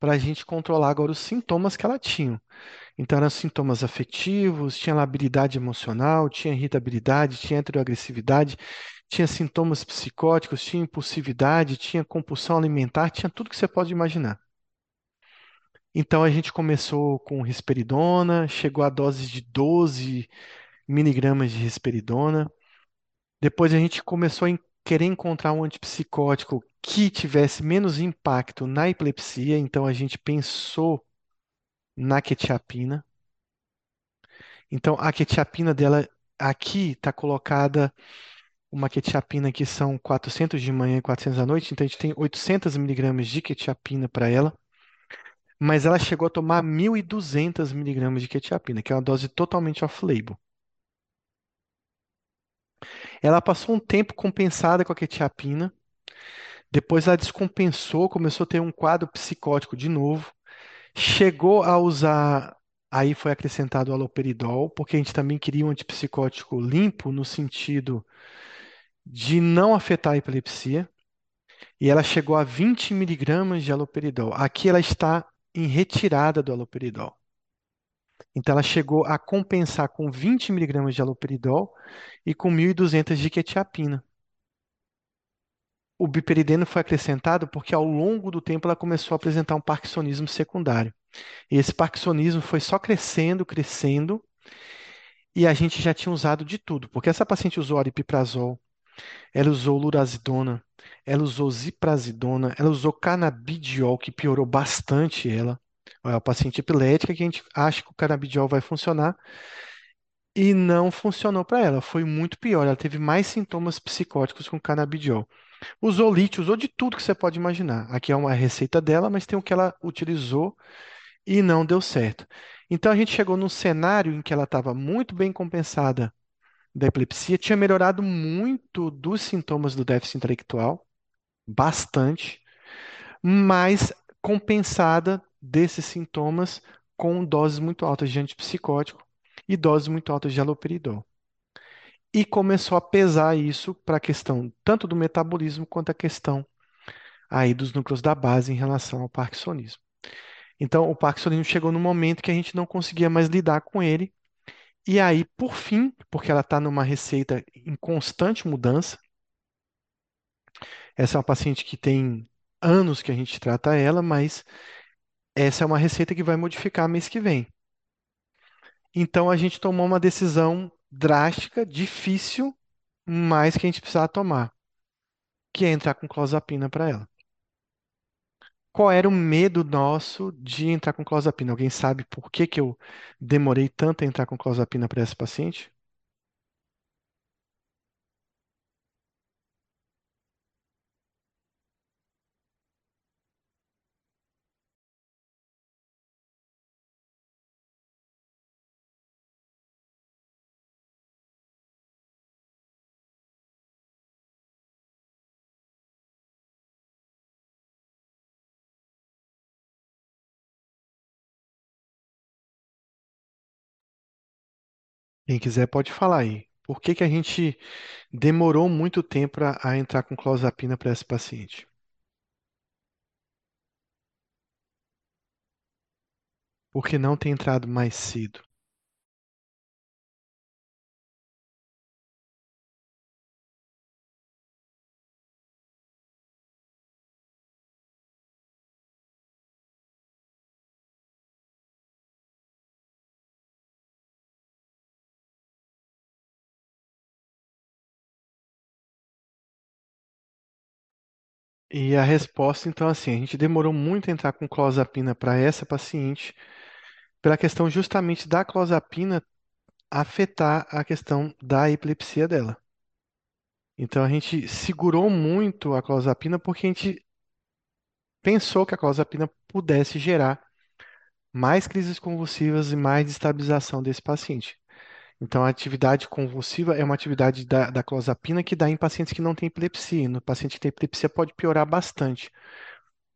Speaker 1: para a gente controlar agora os sintomas que ela tinha. Então, eram sintomas afetivos, tinha labilidade emocional, tinha irritabilidade, tinha heteroagressividade, tinha sintomas psicóticos, tinha impulsividade, tinha compulsão alimentar, tinha tudo que você pode imaginar. Então, a gente começou com risperidona, chegou a dose de 12 miligramas de risperidona. Depois, a gente começou a querer encontrar um antipsicótico que tivesse menos impacto na epilepsia, então a gente pensou na quetiapina. Então, a quetiapina dela aqui está colocada uma quetiapina que são 400 de manhã e 400 à noite, então a gente tem 800 miligramas de quetiapina para ela, mas ela chegou a tomar 1.200 miligramas de quetiapina, que é uma dose totalmente off-label. Ela passou um tempo compensada com a quetiapina, depois ela descompensou, começou a ter um quadro psicótico de novo, chegou a usar Aí foi acrescentado o haloperidol, porque a gente também queria um antipsicótico limpo, no sentido de não afetar a epilepsia. E ela chegou a 20 miligramas de haloperidol. Aqui ela está em retirada do haloperidol. Então ela chegou a compensar com 20 miligramas de haloperidol e com 1.200 de quetiapina. O biperideno foi acrescentado porque ao longo do tempo ela começou a apresentar um parkinsonismo secundário. E esse parkinsonismo foi só crescendo, crescendo, e a gente já tinha usado de tudo, porque essa paciente usou aripiprazol, ela usou lurazidona, ela usou ziprasidona, ela usou canabidiol, que piorou bastante ela. É uma paciente epilética que a gente acha que o canabidiol vai funcionar e não funcionou para ela, foi muito pior, ela teve mais sintomas psicóticos com canabidiol. Usou lítio, usou de tudo que você pode imaginar. Aqui é uma receita dela, mas tem o que ela utilizou e não deu certo. Então a gente chegou num cenário em que ela estava muito bem compensada da epilepsia, tinha melhorado muito dos sintomas do déficit intelectual, bastante, mas compensada desses sintomas com doses muito altas de antipsicótico e doses muito altas de haloperidol. E começou a pesar isso para a questão tanto do metabolismo quanto a questão aí dos núcleos da base em relação ao parkinsonismo. Então, o parkinsonismo chegou no momento que a gente não conseguia mais lidar com ele. E aí, por fim, porque ela está numa receita em constante mudança, essa é uma paciente que tem anos que a gente trata ela, mas essa é uma receita que vai modificar mês que vem. Então, a gente tomou uma decisão drástica, difícil, mas que a gente precisava tomar, que é entrar com clozapina para ela. Qual era o medo nosso de entrar com clozapina? Alguém sabe por que que eu demorei tanto a entrar com clozapina para essa paciente? Quem quiser pode falar aí. Por que que a gente demorou muito tempo a, a entrar com clozapina para essa paciente? Porque não tem entrado mais cedo. E a resposta, então, assim, a gente demorou muito a entrar com clozapina para essa paciente, pela questão justamente da clozapina afetar a questão da epilepsia dela. Então a gente segurou muito a clozapina porque a gente pensou que a clozapina pudesse gerar mais crises convulsivas e mais destabilização desse paciente. Então, a atividade convulsiva é uma atividade da, da clozapina que dá em pacientes que não têm epilepsia. No paciente que tem epilepsia pode piorar bastante.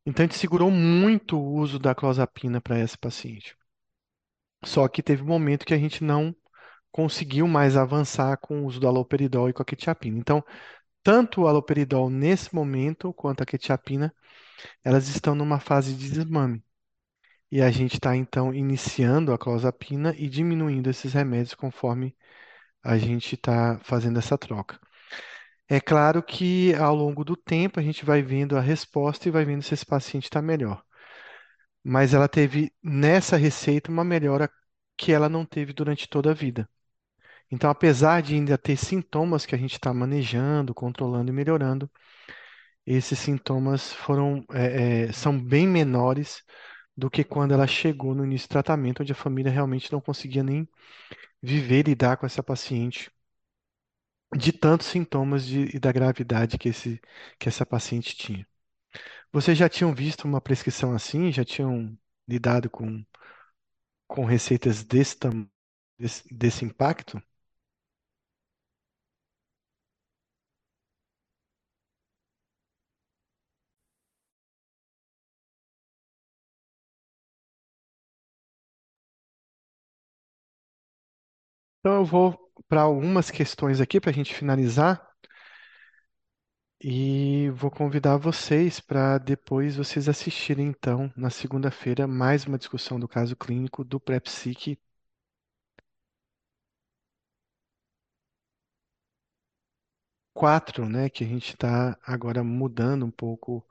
Speaker 1: Então, a gente segurou muito o uso da clozapina para esse paciente. Só que teve um momento que a gente não conseguiu mais avançar com o uso do haloperidol e com a quetiapina. Então, tanto o haloperidol nesse momento quanto a quetiapina, elas estão numa fase de desmame. E a gente está então iniciando a clozapina e diminuindo esses remédios conforme a gente está fazendo essa troca. É claro que ao longo do tempo a gente vai vendo a resposta e vai vendo se esse paciente está melhor. Mas ela teve nessa receita uma melhora que ela não teve durante toda a vida. Então, apesar de ainda ter sintomas que a gente está manejando, controlando e melhorando, esses sintomas foram, é, é, são bem menores do que quando ela chegou no início do tratamento, onde a família realmente não conseguia nem viver e lidar com essa paciente, de tantos sintomas de, e da gravidade que, esse, que essa paciente tinha. Vocês já tinham visto uma prescrição assim? Já tinham lidado com, com receitas desse, desse, desse impacto? Então eu vou para algumas questões aqui para a gente finalizar e vou convidar vocês para depois vocês assistirem então na segunda-feira mais uma discussão do caso clínico do PrEP-SIC 4, né, que a gente está agora mudando um pouco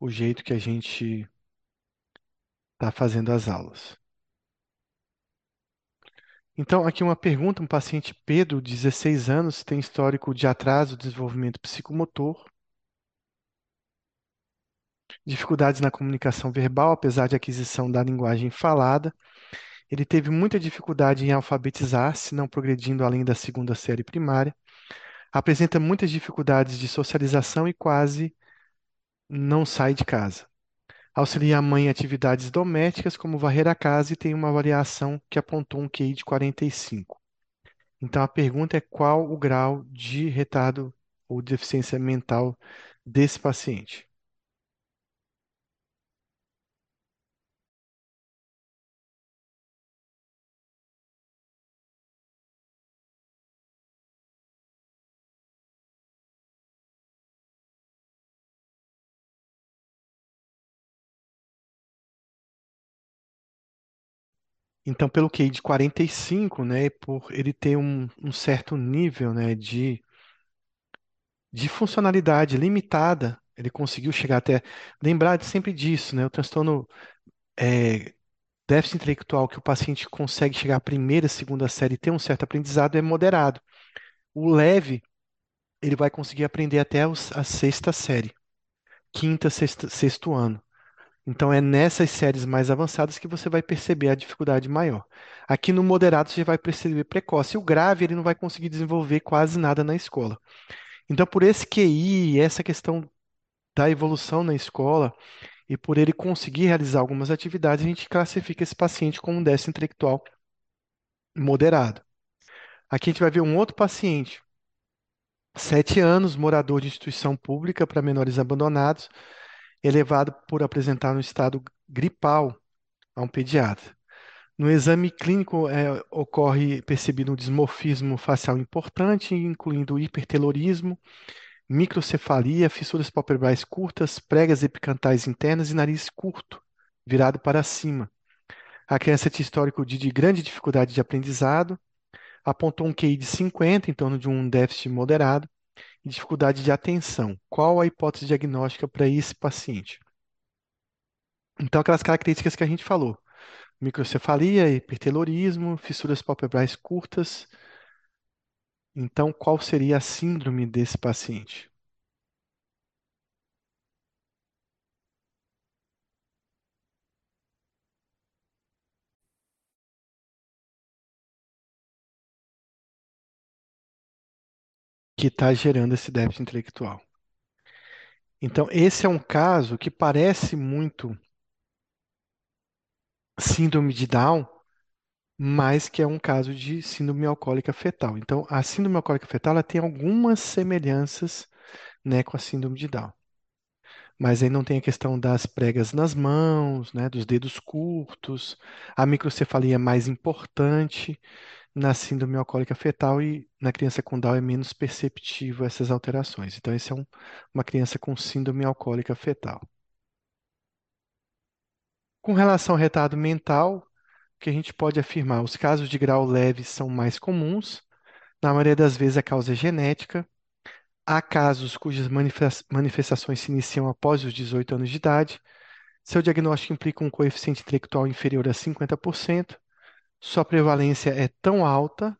Speaker 1: o jeito que a gente está fazendo as aulas. Então, aqui uma pergunta: um paciente Pedro, 16 anos, tem histórico de atraso do desenvolvimento psicomotor, dificuldades na comunicação verbal, apesar de aquisição da linguagem falada. Ele teve muita dificuldade em alfabetizar-se, não progredindo além da segunda série primária. Apresenta muitas dificuldades de socialização e quase não sai de casa. Auxilia a mãe em atividades domésticas, como varrer a casa, e tem uma avaliação que apontou um QI de 45. Então, a pergunta é qual o grau de retardo ou deficiência mental desse paciente? Então, pelo QI de 45, né, por ele ter um, um certo nível, né, de, de funcionalidade limitada, ele conseguiu chegar até. Lembrar sempre disso, né, o transtorno é, déficit intelectual que o paciente consegue chegar à primeira, segunda série e ter um certo aprendizado é moderado. O leve, ele vai conseguir aprender até os, a sexta série, quinta, sexta, sexto ano. Então, é nessas séries mais avançadas que você vai perceber a dificuldade maior. Aqui no moderado, você vai perceber precoce. O grave, ele não vai conseguir desenvolver quase nada na escola. Então, por esse QI, essa questão da evolução na escola, e por ele conseguir realizar algumas atividades, a gente classifica esse paciente como um déficit intelectual moderado. Aqui a gente vai ver um outro paciente, sete anos, morador de instituição pública para menores abandonados, elevado por apresentar um estado gripal a um pediatra. No exame clínico é, ocorre percebido um dismorfismo facial importante, incluindo hipertelorismo, microcefalia, fissuras palpebrais curtas, pregas epicantais internas e nariz curto, virado para cima. A criança tinha histórico de, de grande dificuldade de aprendizado, apontou um QI de 50, em torno de um déficit moderado, e dificuldade de atenção. Qual a hipótese diagnóstica para esse paciente? Então, aquelas características que a gente falou: microcefalia, hipertelorismo, fissuras palpebrais curtas. Então, qual seria a síndrome desse paciente? Que está gerando esse déficit intelectual. Então, esse é um caso que parece muito síndrome de Down, mas que é um caso de síndrome alcoólica fetal. Então, a síndrome alcoólica fetal ela tem algumas semelhanças, né, com a síndrome de Down. Mas aí não tem a questão das pregas nas mãos, né, dos dedos curtos. A microcefalia é mais importante na síndrome alcoólica fetal e na criança com Down é menos perceptível essas alterações. Então, esse é um, uma criança com síndrome alcoólica fetal. Com relação ao retardo mental, o que a gente pode afirmar? Os casos de grau leve são mais comuns. Na maioria das vezes, a causa é genética. Há casos cujas manifestações se iniciam após os 18 anos de idade. Seu diagnóstico implica um coeficiente intelectual inferior a 50%. Sua prevalência é tão alta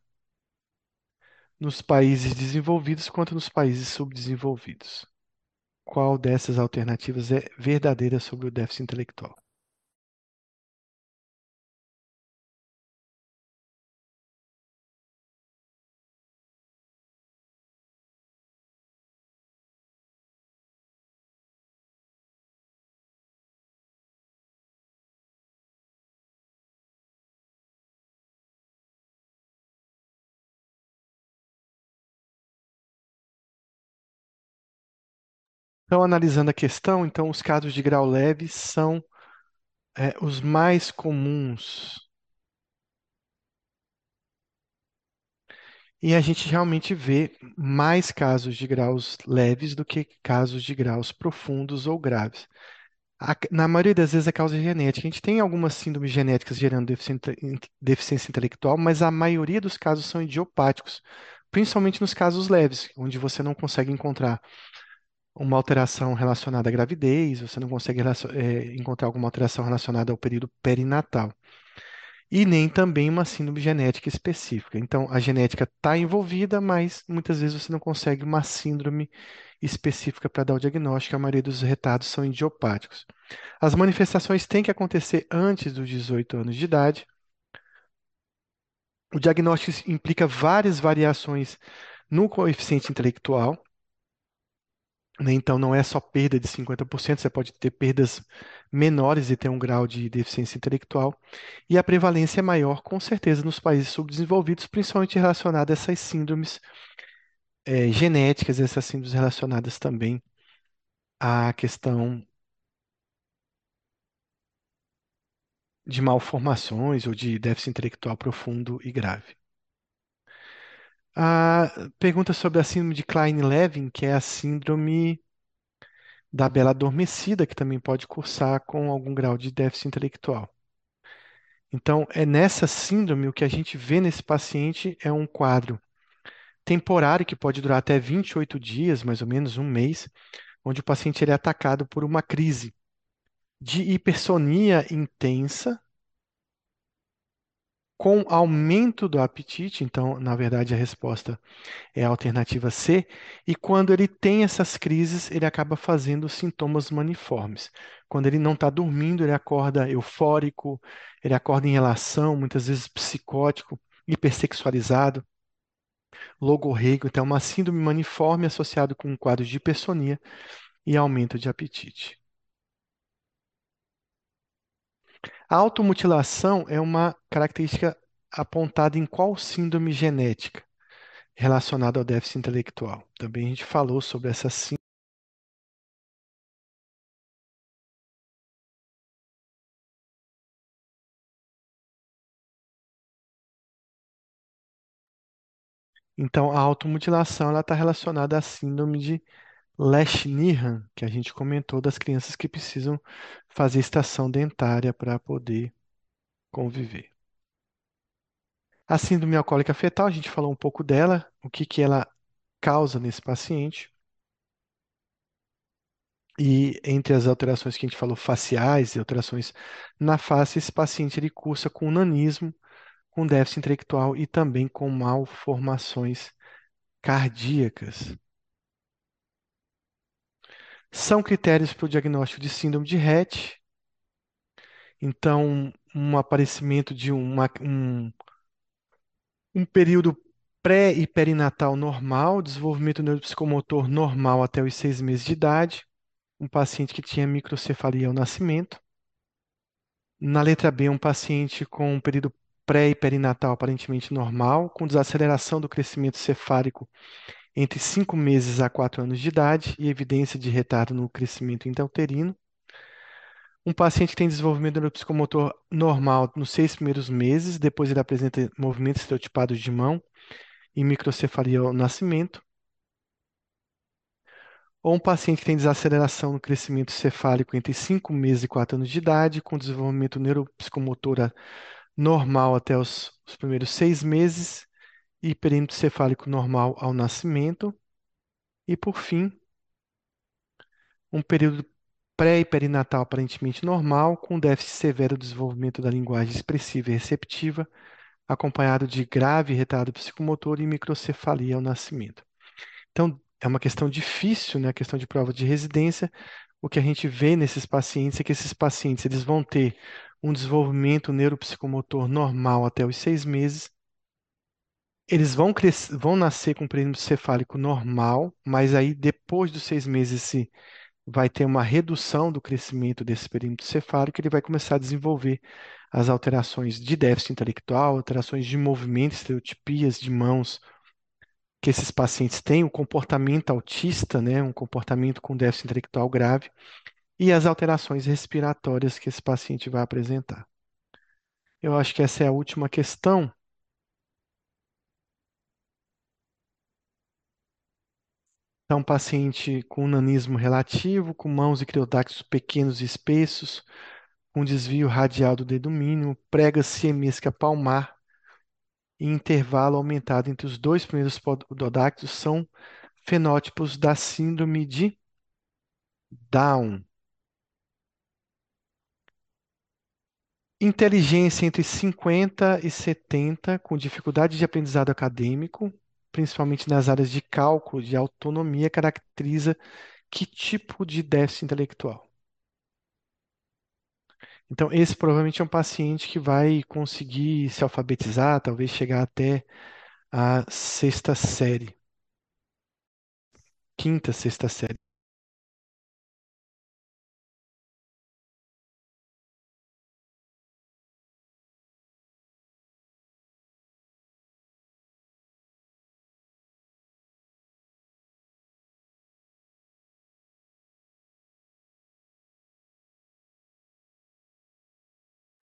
Speaker 1: nos países desenvolvidos quanto nos países subdesenvolvidos. Qual dessas alternativas é verdadeira sobre o déficit intelectual? Então, analisando a questão, então os casos de grau leve são é, os mais comuns. E a gente realmente vê mais casos de graus leves do que casos de graus profundos ou graves. A- na maioria das vezes a causa é genética. A gente tem algumas síndromes genéticas gerando deficiência intelectual, mas a maioria dos casos são idiopáticos, principalmente nos casos leves, onde você não consegue encontrar uma alteração relacionada à gravidez, você não consegue é, encontrar alguma alteração relacionada ao período perinatal. E nem também uma síndrome genética específica. Então, a genética está envolvida, mas muitas vezes você não consegue uma síndrome específica para dar o diagnóstico. A maioria dos retardos são idiopáticos. As manifestações têm que acontecer antes dos 18 anos de idade. O diagnóstico implica várias variações no coeficiente intelectual. Né? Então, não é só perda de 50%, você pode ter perdas menores e ter um grau de deficiência intelectual. E a prevalência é maior, com certeza, nos países subdesenvolvidos, principalmente relacionada a essas síndromes é, genéticas, essas síndromes relacionadas também à questão de malformações ou de déficit intelectual profundo e grave. Pergunta sobre a síndrome de Klein-Levin, que é a síndrome da bela adormecida, que também pode cursar com algum grau de déficit intelectual. Então, é nessa síndrome o que a gente vê nesse paciente é um quadro temporário que pode durar até 28 dias, mais ou menos um mês, onde o paciente ele é atacado por uma crise de hipersonia intensa com aumento do apetite, então, na verdade, a resposta é a alternativa C, e quando ele tem essas crises, ele acaba fazendo sintomas maniformes. Quando ele não está dormindo, ele acorda eufórico, ele acorda em relação, muitas vezes psicótico, hipersexualizado, logorreico, então é uma síndrome maniforme associada com um quadro de hipersonia e aumento de apetite. A automutilação é uma característica apontada em qual síndrome genética relacionada ao déficit intelectual? Também a gente falou sobre essa síndrome. Então, a automutilação está relacionada à síndrome de Lesch-Nyhan, que a gente comentou das crianças que precisam fazer extração dentária para poder conviver. A síndrome alcoólica fetal, a gente falou um pouco dela, o que, que ela causa nesse paciente. E entre as alterações que a gente falou, faciais e alterações na face, esse paciente ele cursa com nanismo, com déficit intelectual e também com malformações cardíacas. São critérios para o diagnóstico de síndrome de Rett. Então, um aparecimento de uma, um, um período Pré e perinatal normal, desenvolvimento neuropsicomotor normal até os seis meses de idade. Um paciente que tinha microcefalia ao nascimento. Na letra B, um paciente com um período pré e perinatal aparentemente normal, com desaceleração do crescimento cefálico entre 5 meses a 4 anos de idade e evidência de retardo no crescimento intrauterino. Um paciente tem desenvolvimento neuropsicomotor normal nos seis primeiros meses, depois ele apresenta movimentos estereotipados de mão e microcefalia ao nascimento. Ou um paciente tem desaceleração no crescimento cefálico entre 5 meses e 4 anos de idade, com desenvolvimento neuropsicomotor normal até os, os primeiros seis meses e perímetro cefálico normal ao nascimento. E, por fim, um período pré e perinatal aparentemente normal, com déficit severo do desenvolvimento da linguagem expressiva e receptiva, acompanhado de grave retardo psicomotor e microcefalia ao nascimento. Então, é uma questão difícil, né? A questão de prova de residência. O que a gente vê nesses pacientes é que esses pacientes eles vão ter um desenvolvimento neuropsicomotor normal até os seis meses. Eles vão, crescer, vão nascer com perímetro cefálico normal, mas aí depois dos seis meses se vai ter uma redução do crescimento desse perímetro cefálico, ele vai começar a desenvolver as alterações de déficit intelectual, alterações de movimento, estereotipias de mãos que esses pacientes têm, o comportamento autista, né, um comportamento com déficit intelectual grave, e as alterações respiratórias que esse paciente vai apresentar. Eu acho que essa é a última questão. Então, paciente com nanismo relativo, com mãos e criodáctilos pequenos e espessos, com desvio radial do dedo mínimo, prega siemesca palmar e intervalo aumentado entre os dois primeiros pododáctilos são fenótipos da síndrome de Down. Inteligência entre 50 e 70, com dificuldade de aprendizado acadêmico, principalmente nas áreas de cálculo, de autonomia, caracteriza que tipo de déficit intelectual? Então, esse provavelmente é um paciente que vai conseguir se alfabetizar, talvez chegar até a sexta série, quinta, sexta série.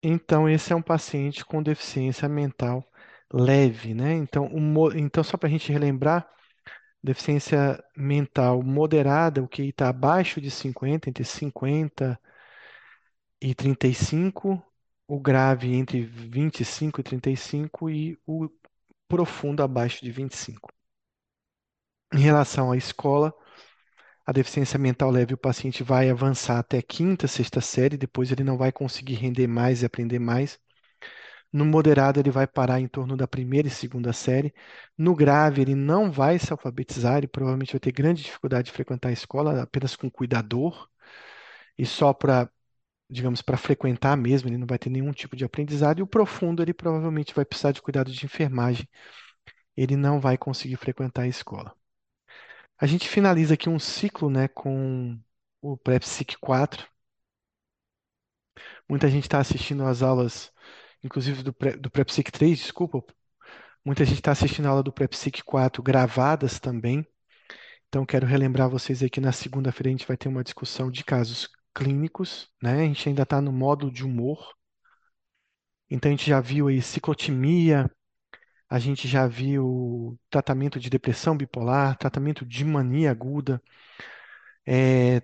Speaker 1: Então, esse é um paciente com deficiência mental leve, né? Então, então só para a gente relembrar, deficiência mental moderada, o que está abaixo de 50, entre 50 e 35, o grave entre 25 e 35 e o profundo abaixo de 25. Em relação à escola, a deficiência mental leve, o paciente vai avançar até quinta, sexta série, depois ele não vai conseguir render mais e aprender mais. No moderado, ele vai parar em torno da primeira e segunda série. No grave, ele não vai se alfabetizar, ele provavelmente vai ter grande dificuldade de frequentar a escola apenas com cuidador e só para, digamos, para frequentar mesmo, ele não vai ter nenhum tipo de aprendizado. E o profundo, ele provavelmente vai precisar de cuidado de enfermagem, ele não vai conseguir frequentar a escola. A gente finaliza aqui um ciclo, né, com o PrEPSIC 4. Muita gente está assistindo às aulas, inclusive do, Pre, do PrEPSIC 3, desculpa. Muita gente está assistindo a aula do PrEPSIC 4 gravadas também. Então, quero relembrar vocês aí que na segunda-feira a gente vai ter uma discussão de casos clínicos, né? A gente ainda está no módulo de humor. Então, a gente já viu aí ciclotimia, a gente já viu tratamento de depressão bipolar, tratamento de mania aguda, é,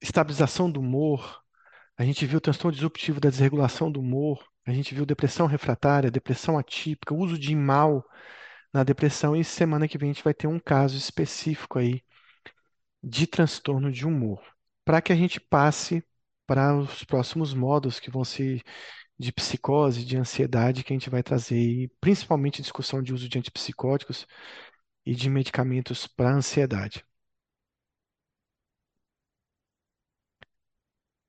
Speaker 1: estabilização do humor, a gente viu transtorno disruptivo da desregulação do humor, a gente viu depressão refratária, depressão atípica, uso de mal na depressão, e semana que vem a gente vai ter um caso específico aí de transtorno de humor, para que a gente passe para os próximos módulos que vão ser de psicose, de ansiedade que a gente vai trazer, e principalmente discussão de uso de antipsicóticos e de medicamentos para ansiedade.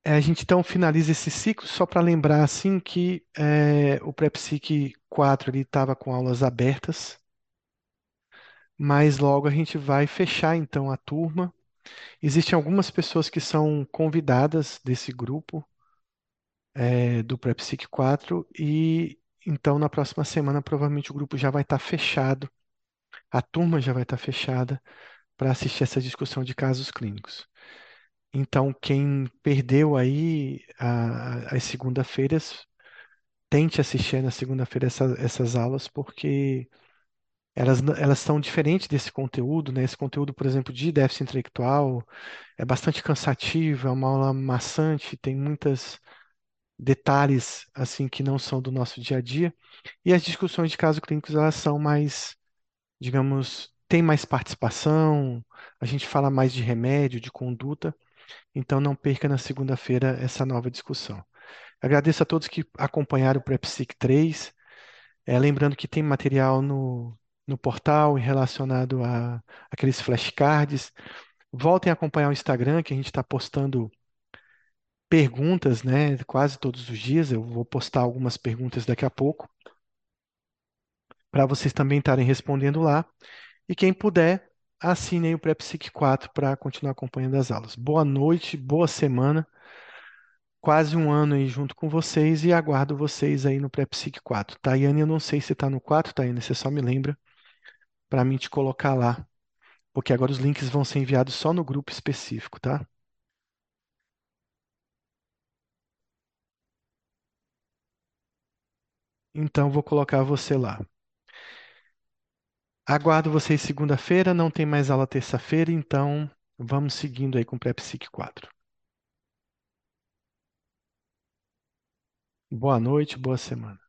Speaker 1: É, a gente então finaliza esse ciclo só para lembrar assim que é, o PrEPSIC 4 estava com aulas abertas, mas logo a gente vai fechar então a turma. Existem algumas pessoas que são convidadas desse grupo é, do PrEPSIC 4 e então na próxima semana provavelmente o grupo já vai estar fechado, a turma já vai estar fechada para assistir essa discussão de casos clínicos. Então, quem perdeu aí a- as segunda-feiras, tente assistir na segunda-feira essa- essas aulas, porque elas, elas são diferentes desse conteúdo, né? Esse conteúdo, por exemplo, de déficit intelectual é bastante cansativo, é uma aula maçante, tem muitos detalhes assim que não são do nosso dia a dia. E as discussões de casos clínicos, elas são mais, digamos, tem mais participação, a gente fala mais de remédio, de conduta. Então não perca na segunda-feira essa nova discussão. Agradeço a todos que acompanharam o PrEPSIC 3. É, lembrando que tem material no, no portal relacionado a aqueles flashcards. Voltem a acompanhar o Instagram, que a gente está postando perguntas, né, quase todos os dias. Eu vou postar algumas perguntas daqui a pouco, para vocês também estarem respondendo lá. E quem puder, assinem o PrEPSIC 4 para continuar acompanhando as aulas. Boa noite, boa semana. quase um ano aí junto com vocês e aguardo vocês aí no Pré-Psique 4. Tayane, eu não sei se está no 4, Tayane, você só me lembra para mim te colocar lá, porque agora os links vão ser enviados só no grupo específico, tá? Então vou colocar você lá. Aguardo vocês segunda-feira, não tem mais aula terça-feira, então vamos seguindo aí com o Pré-Psique 4. Boa noite, boa semana.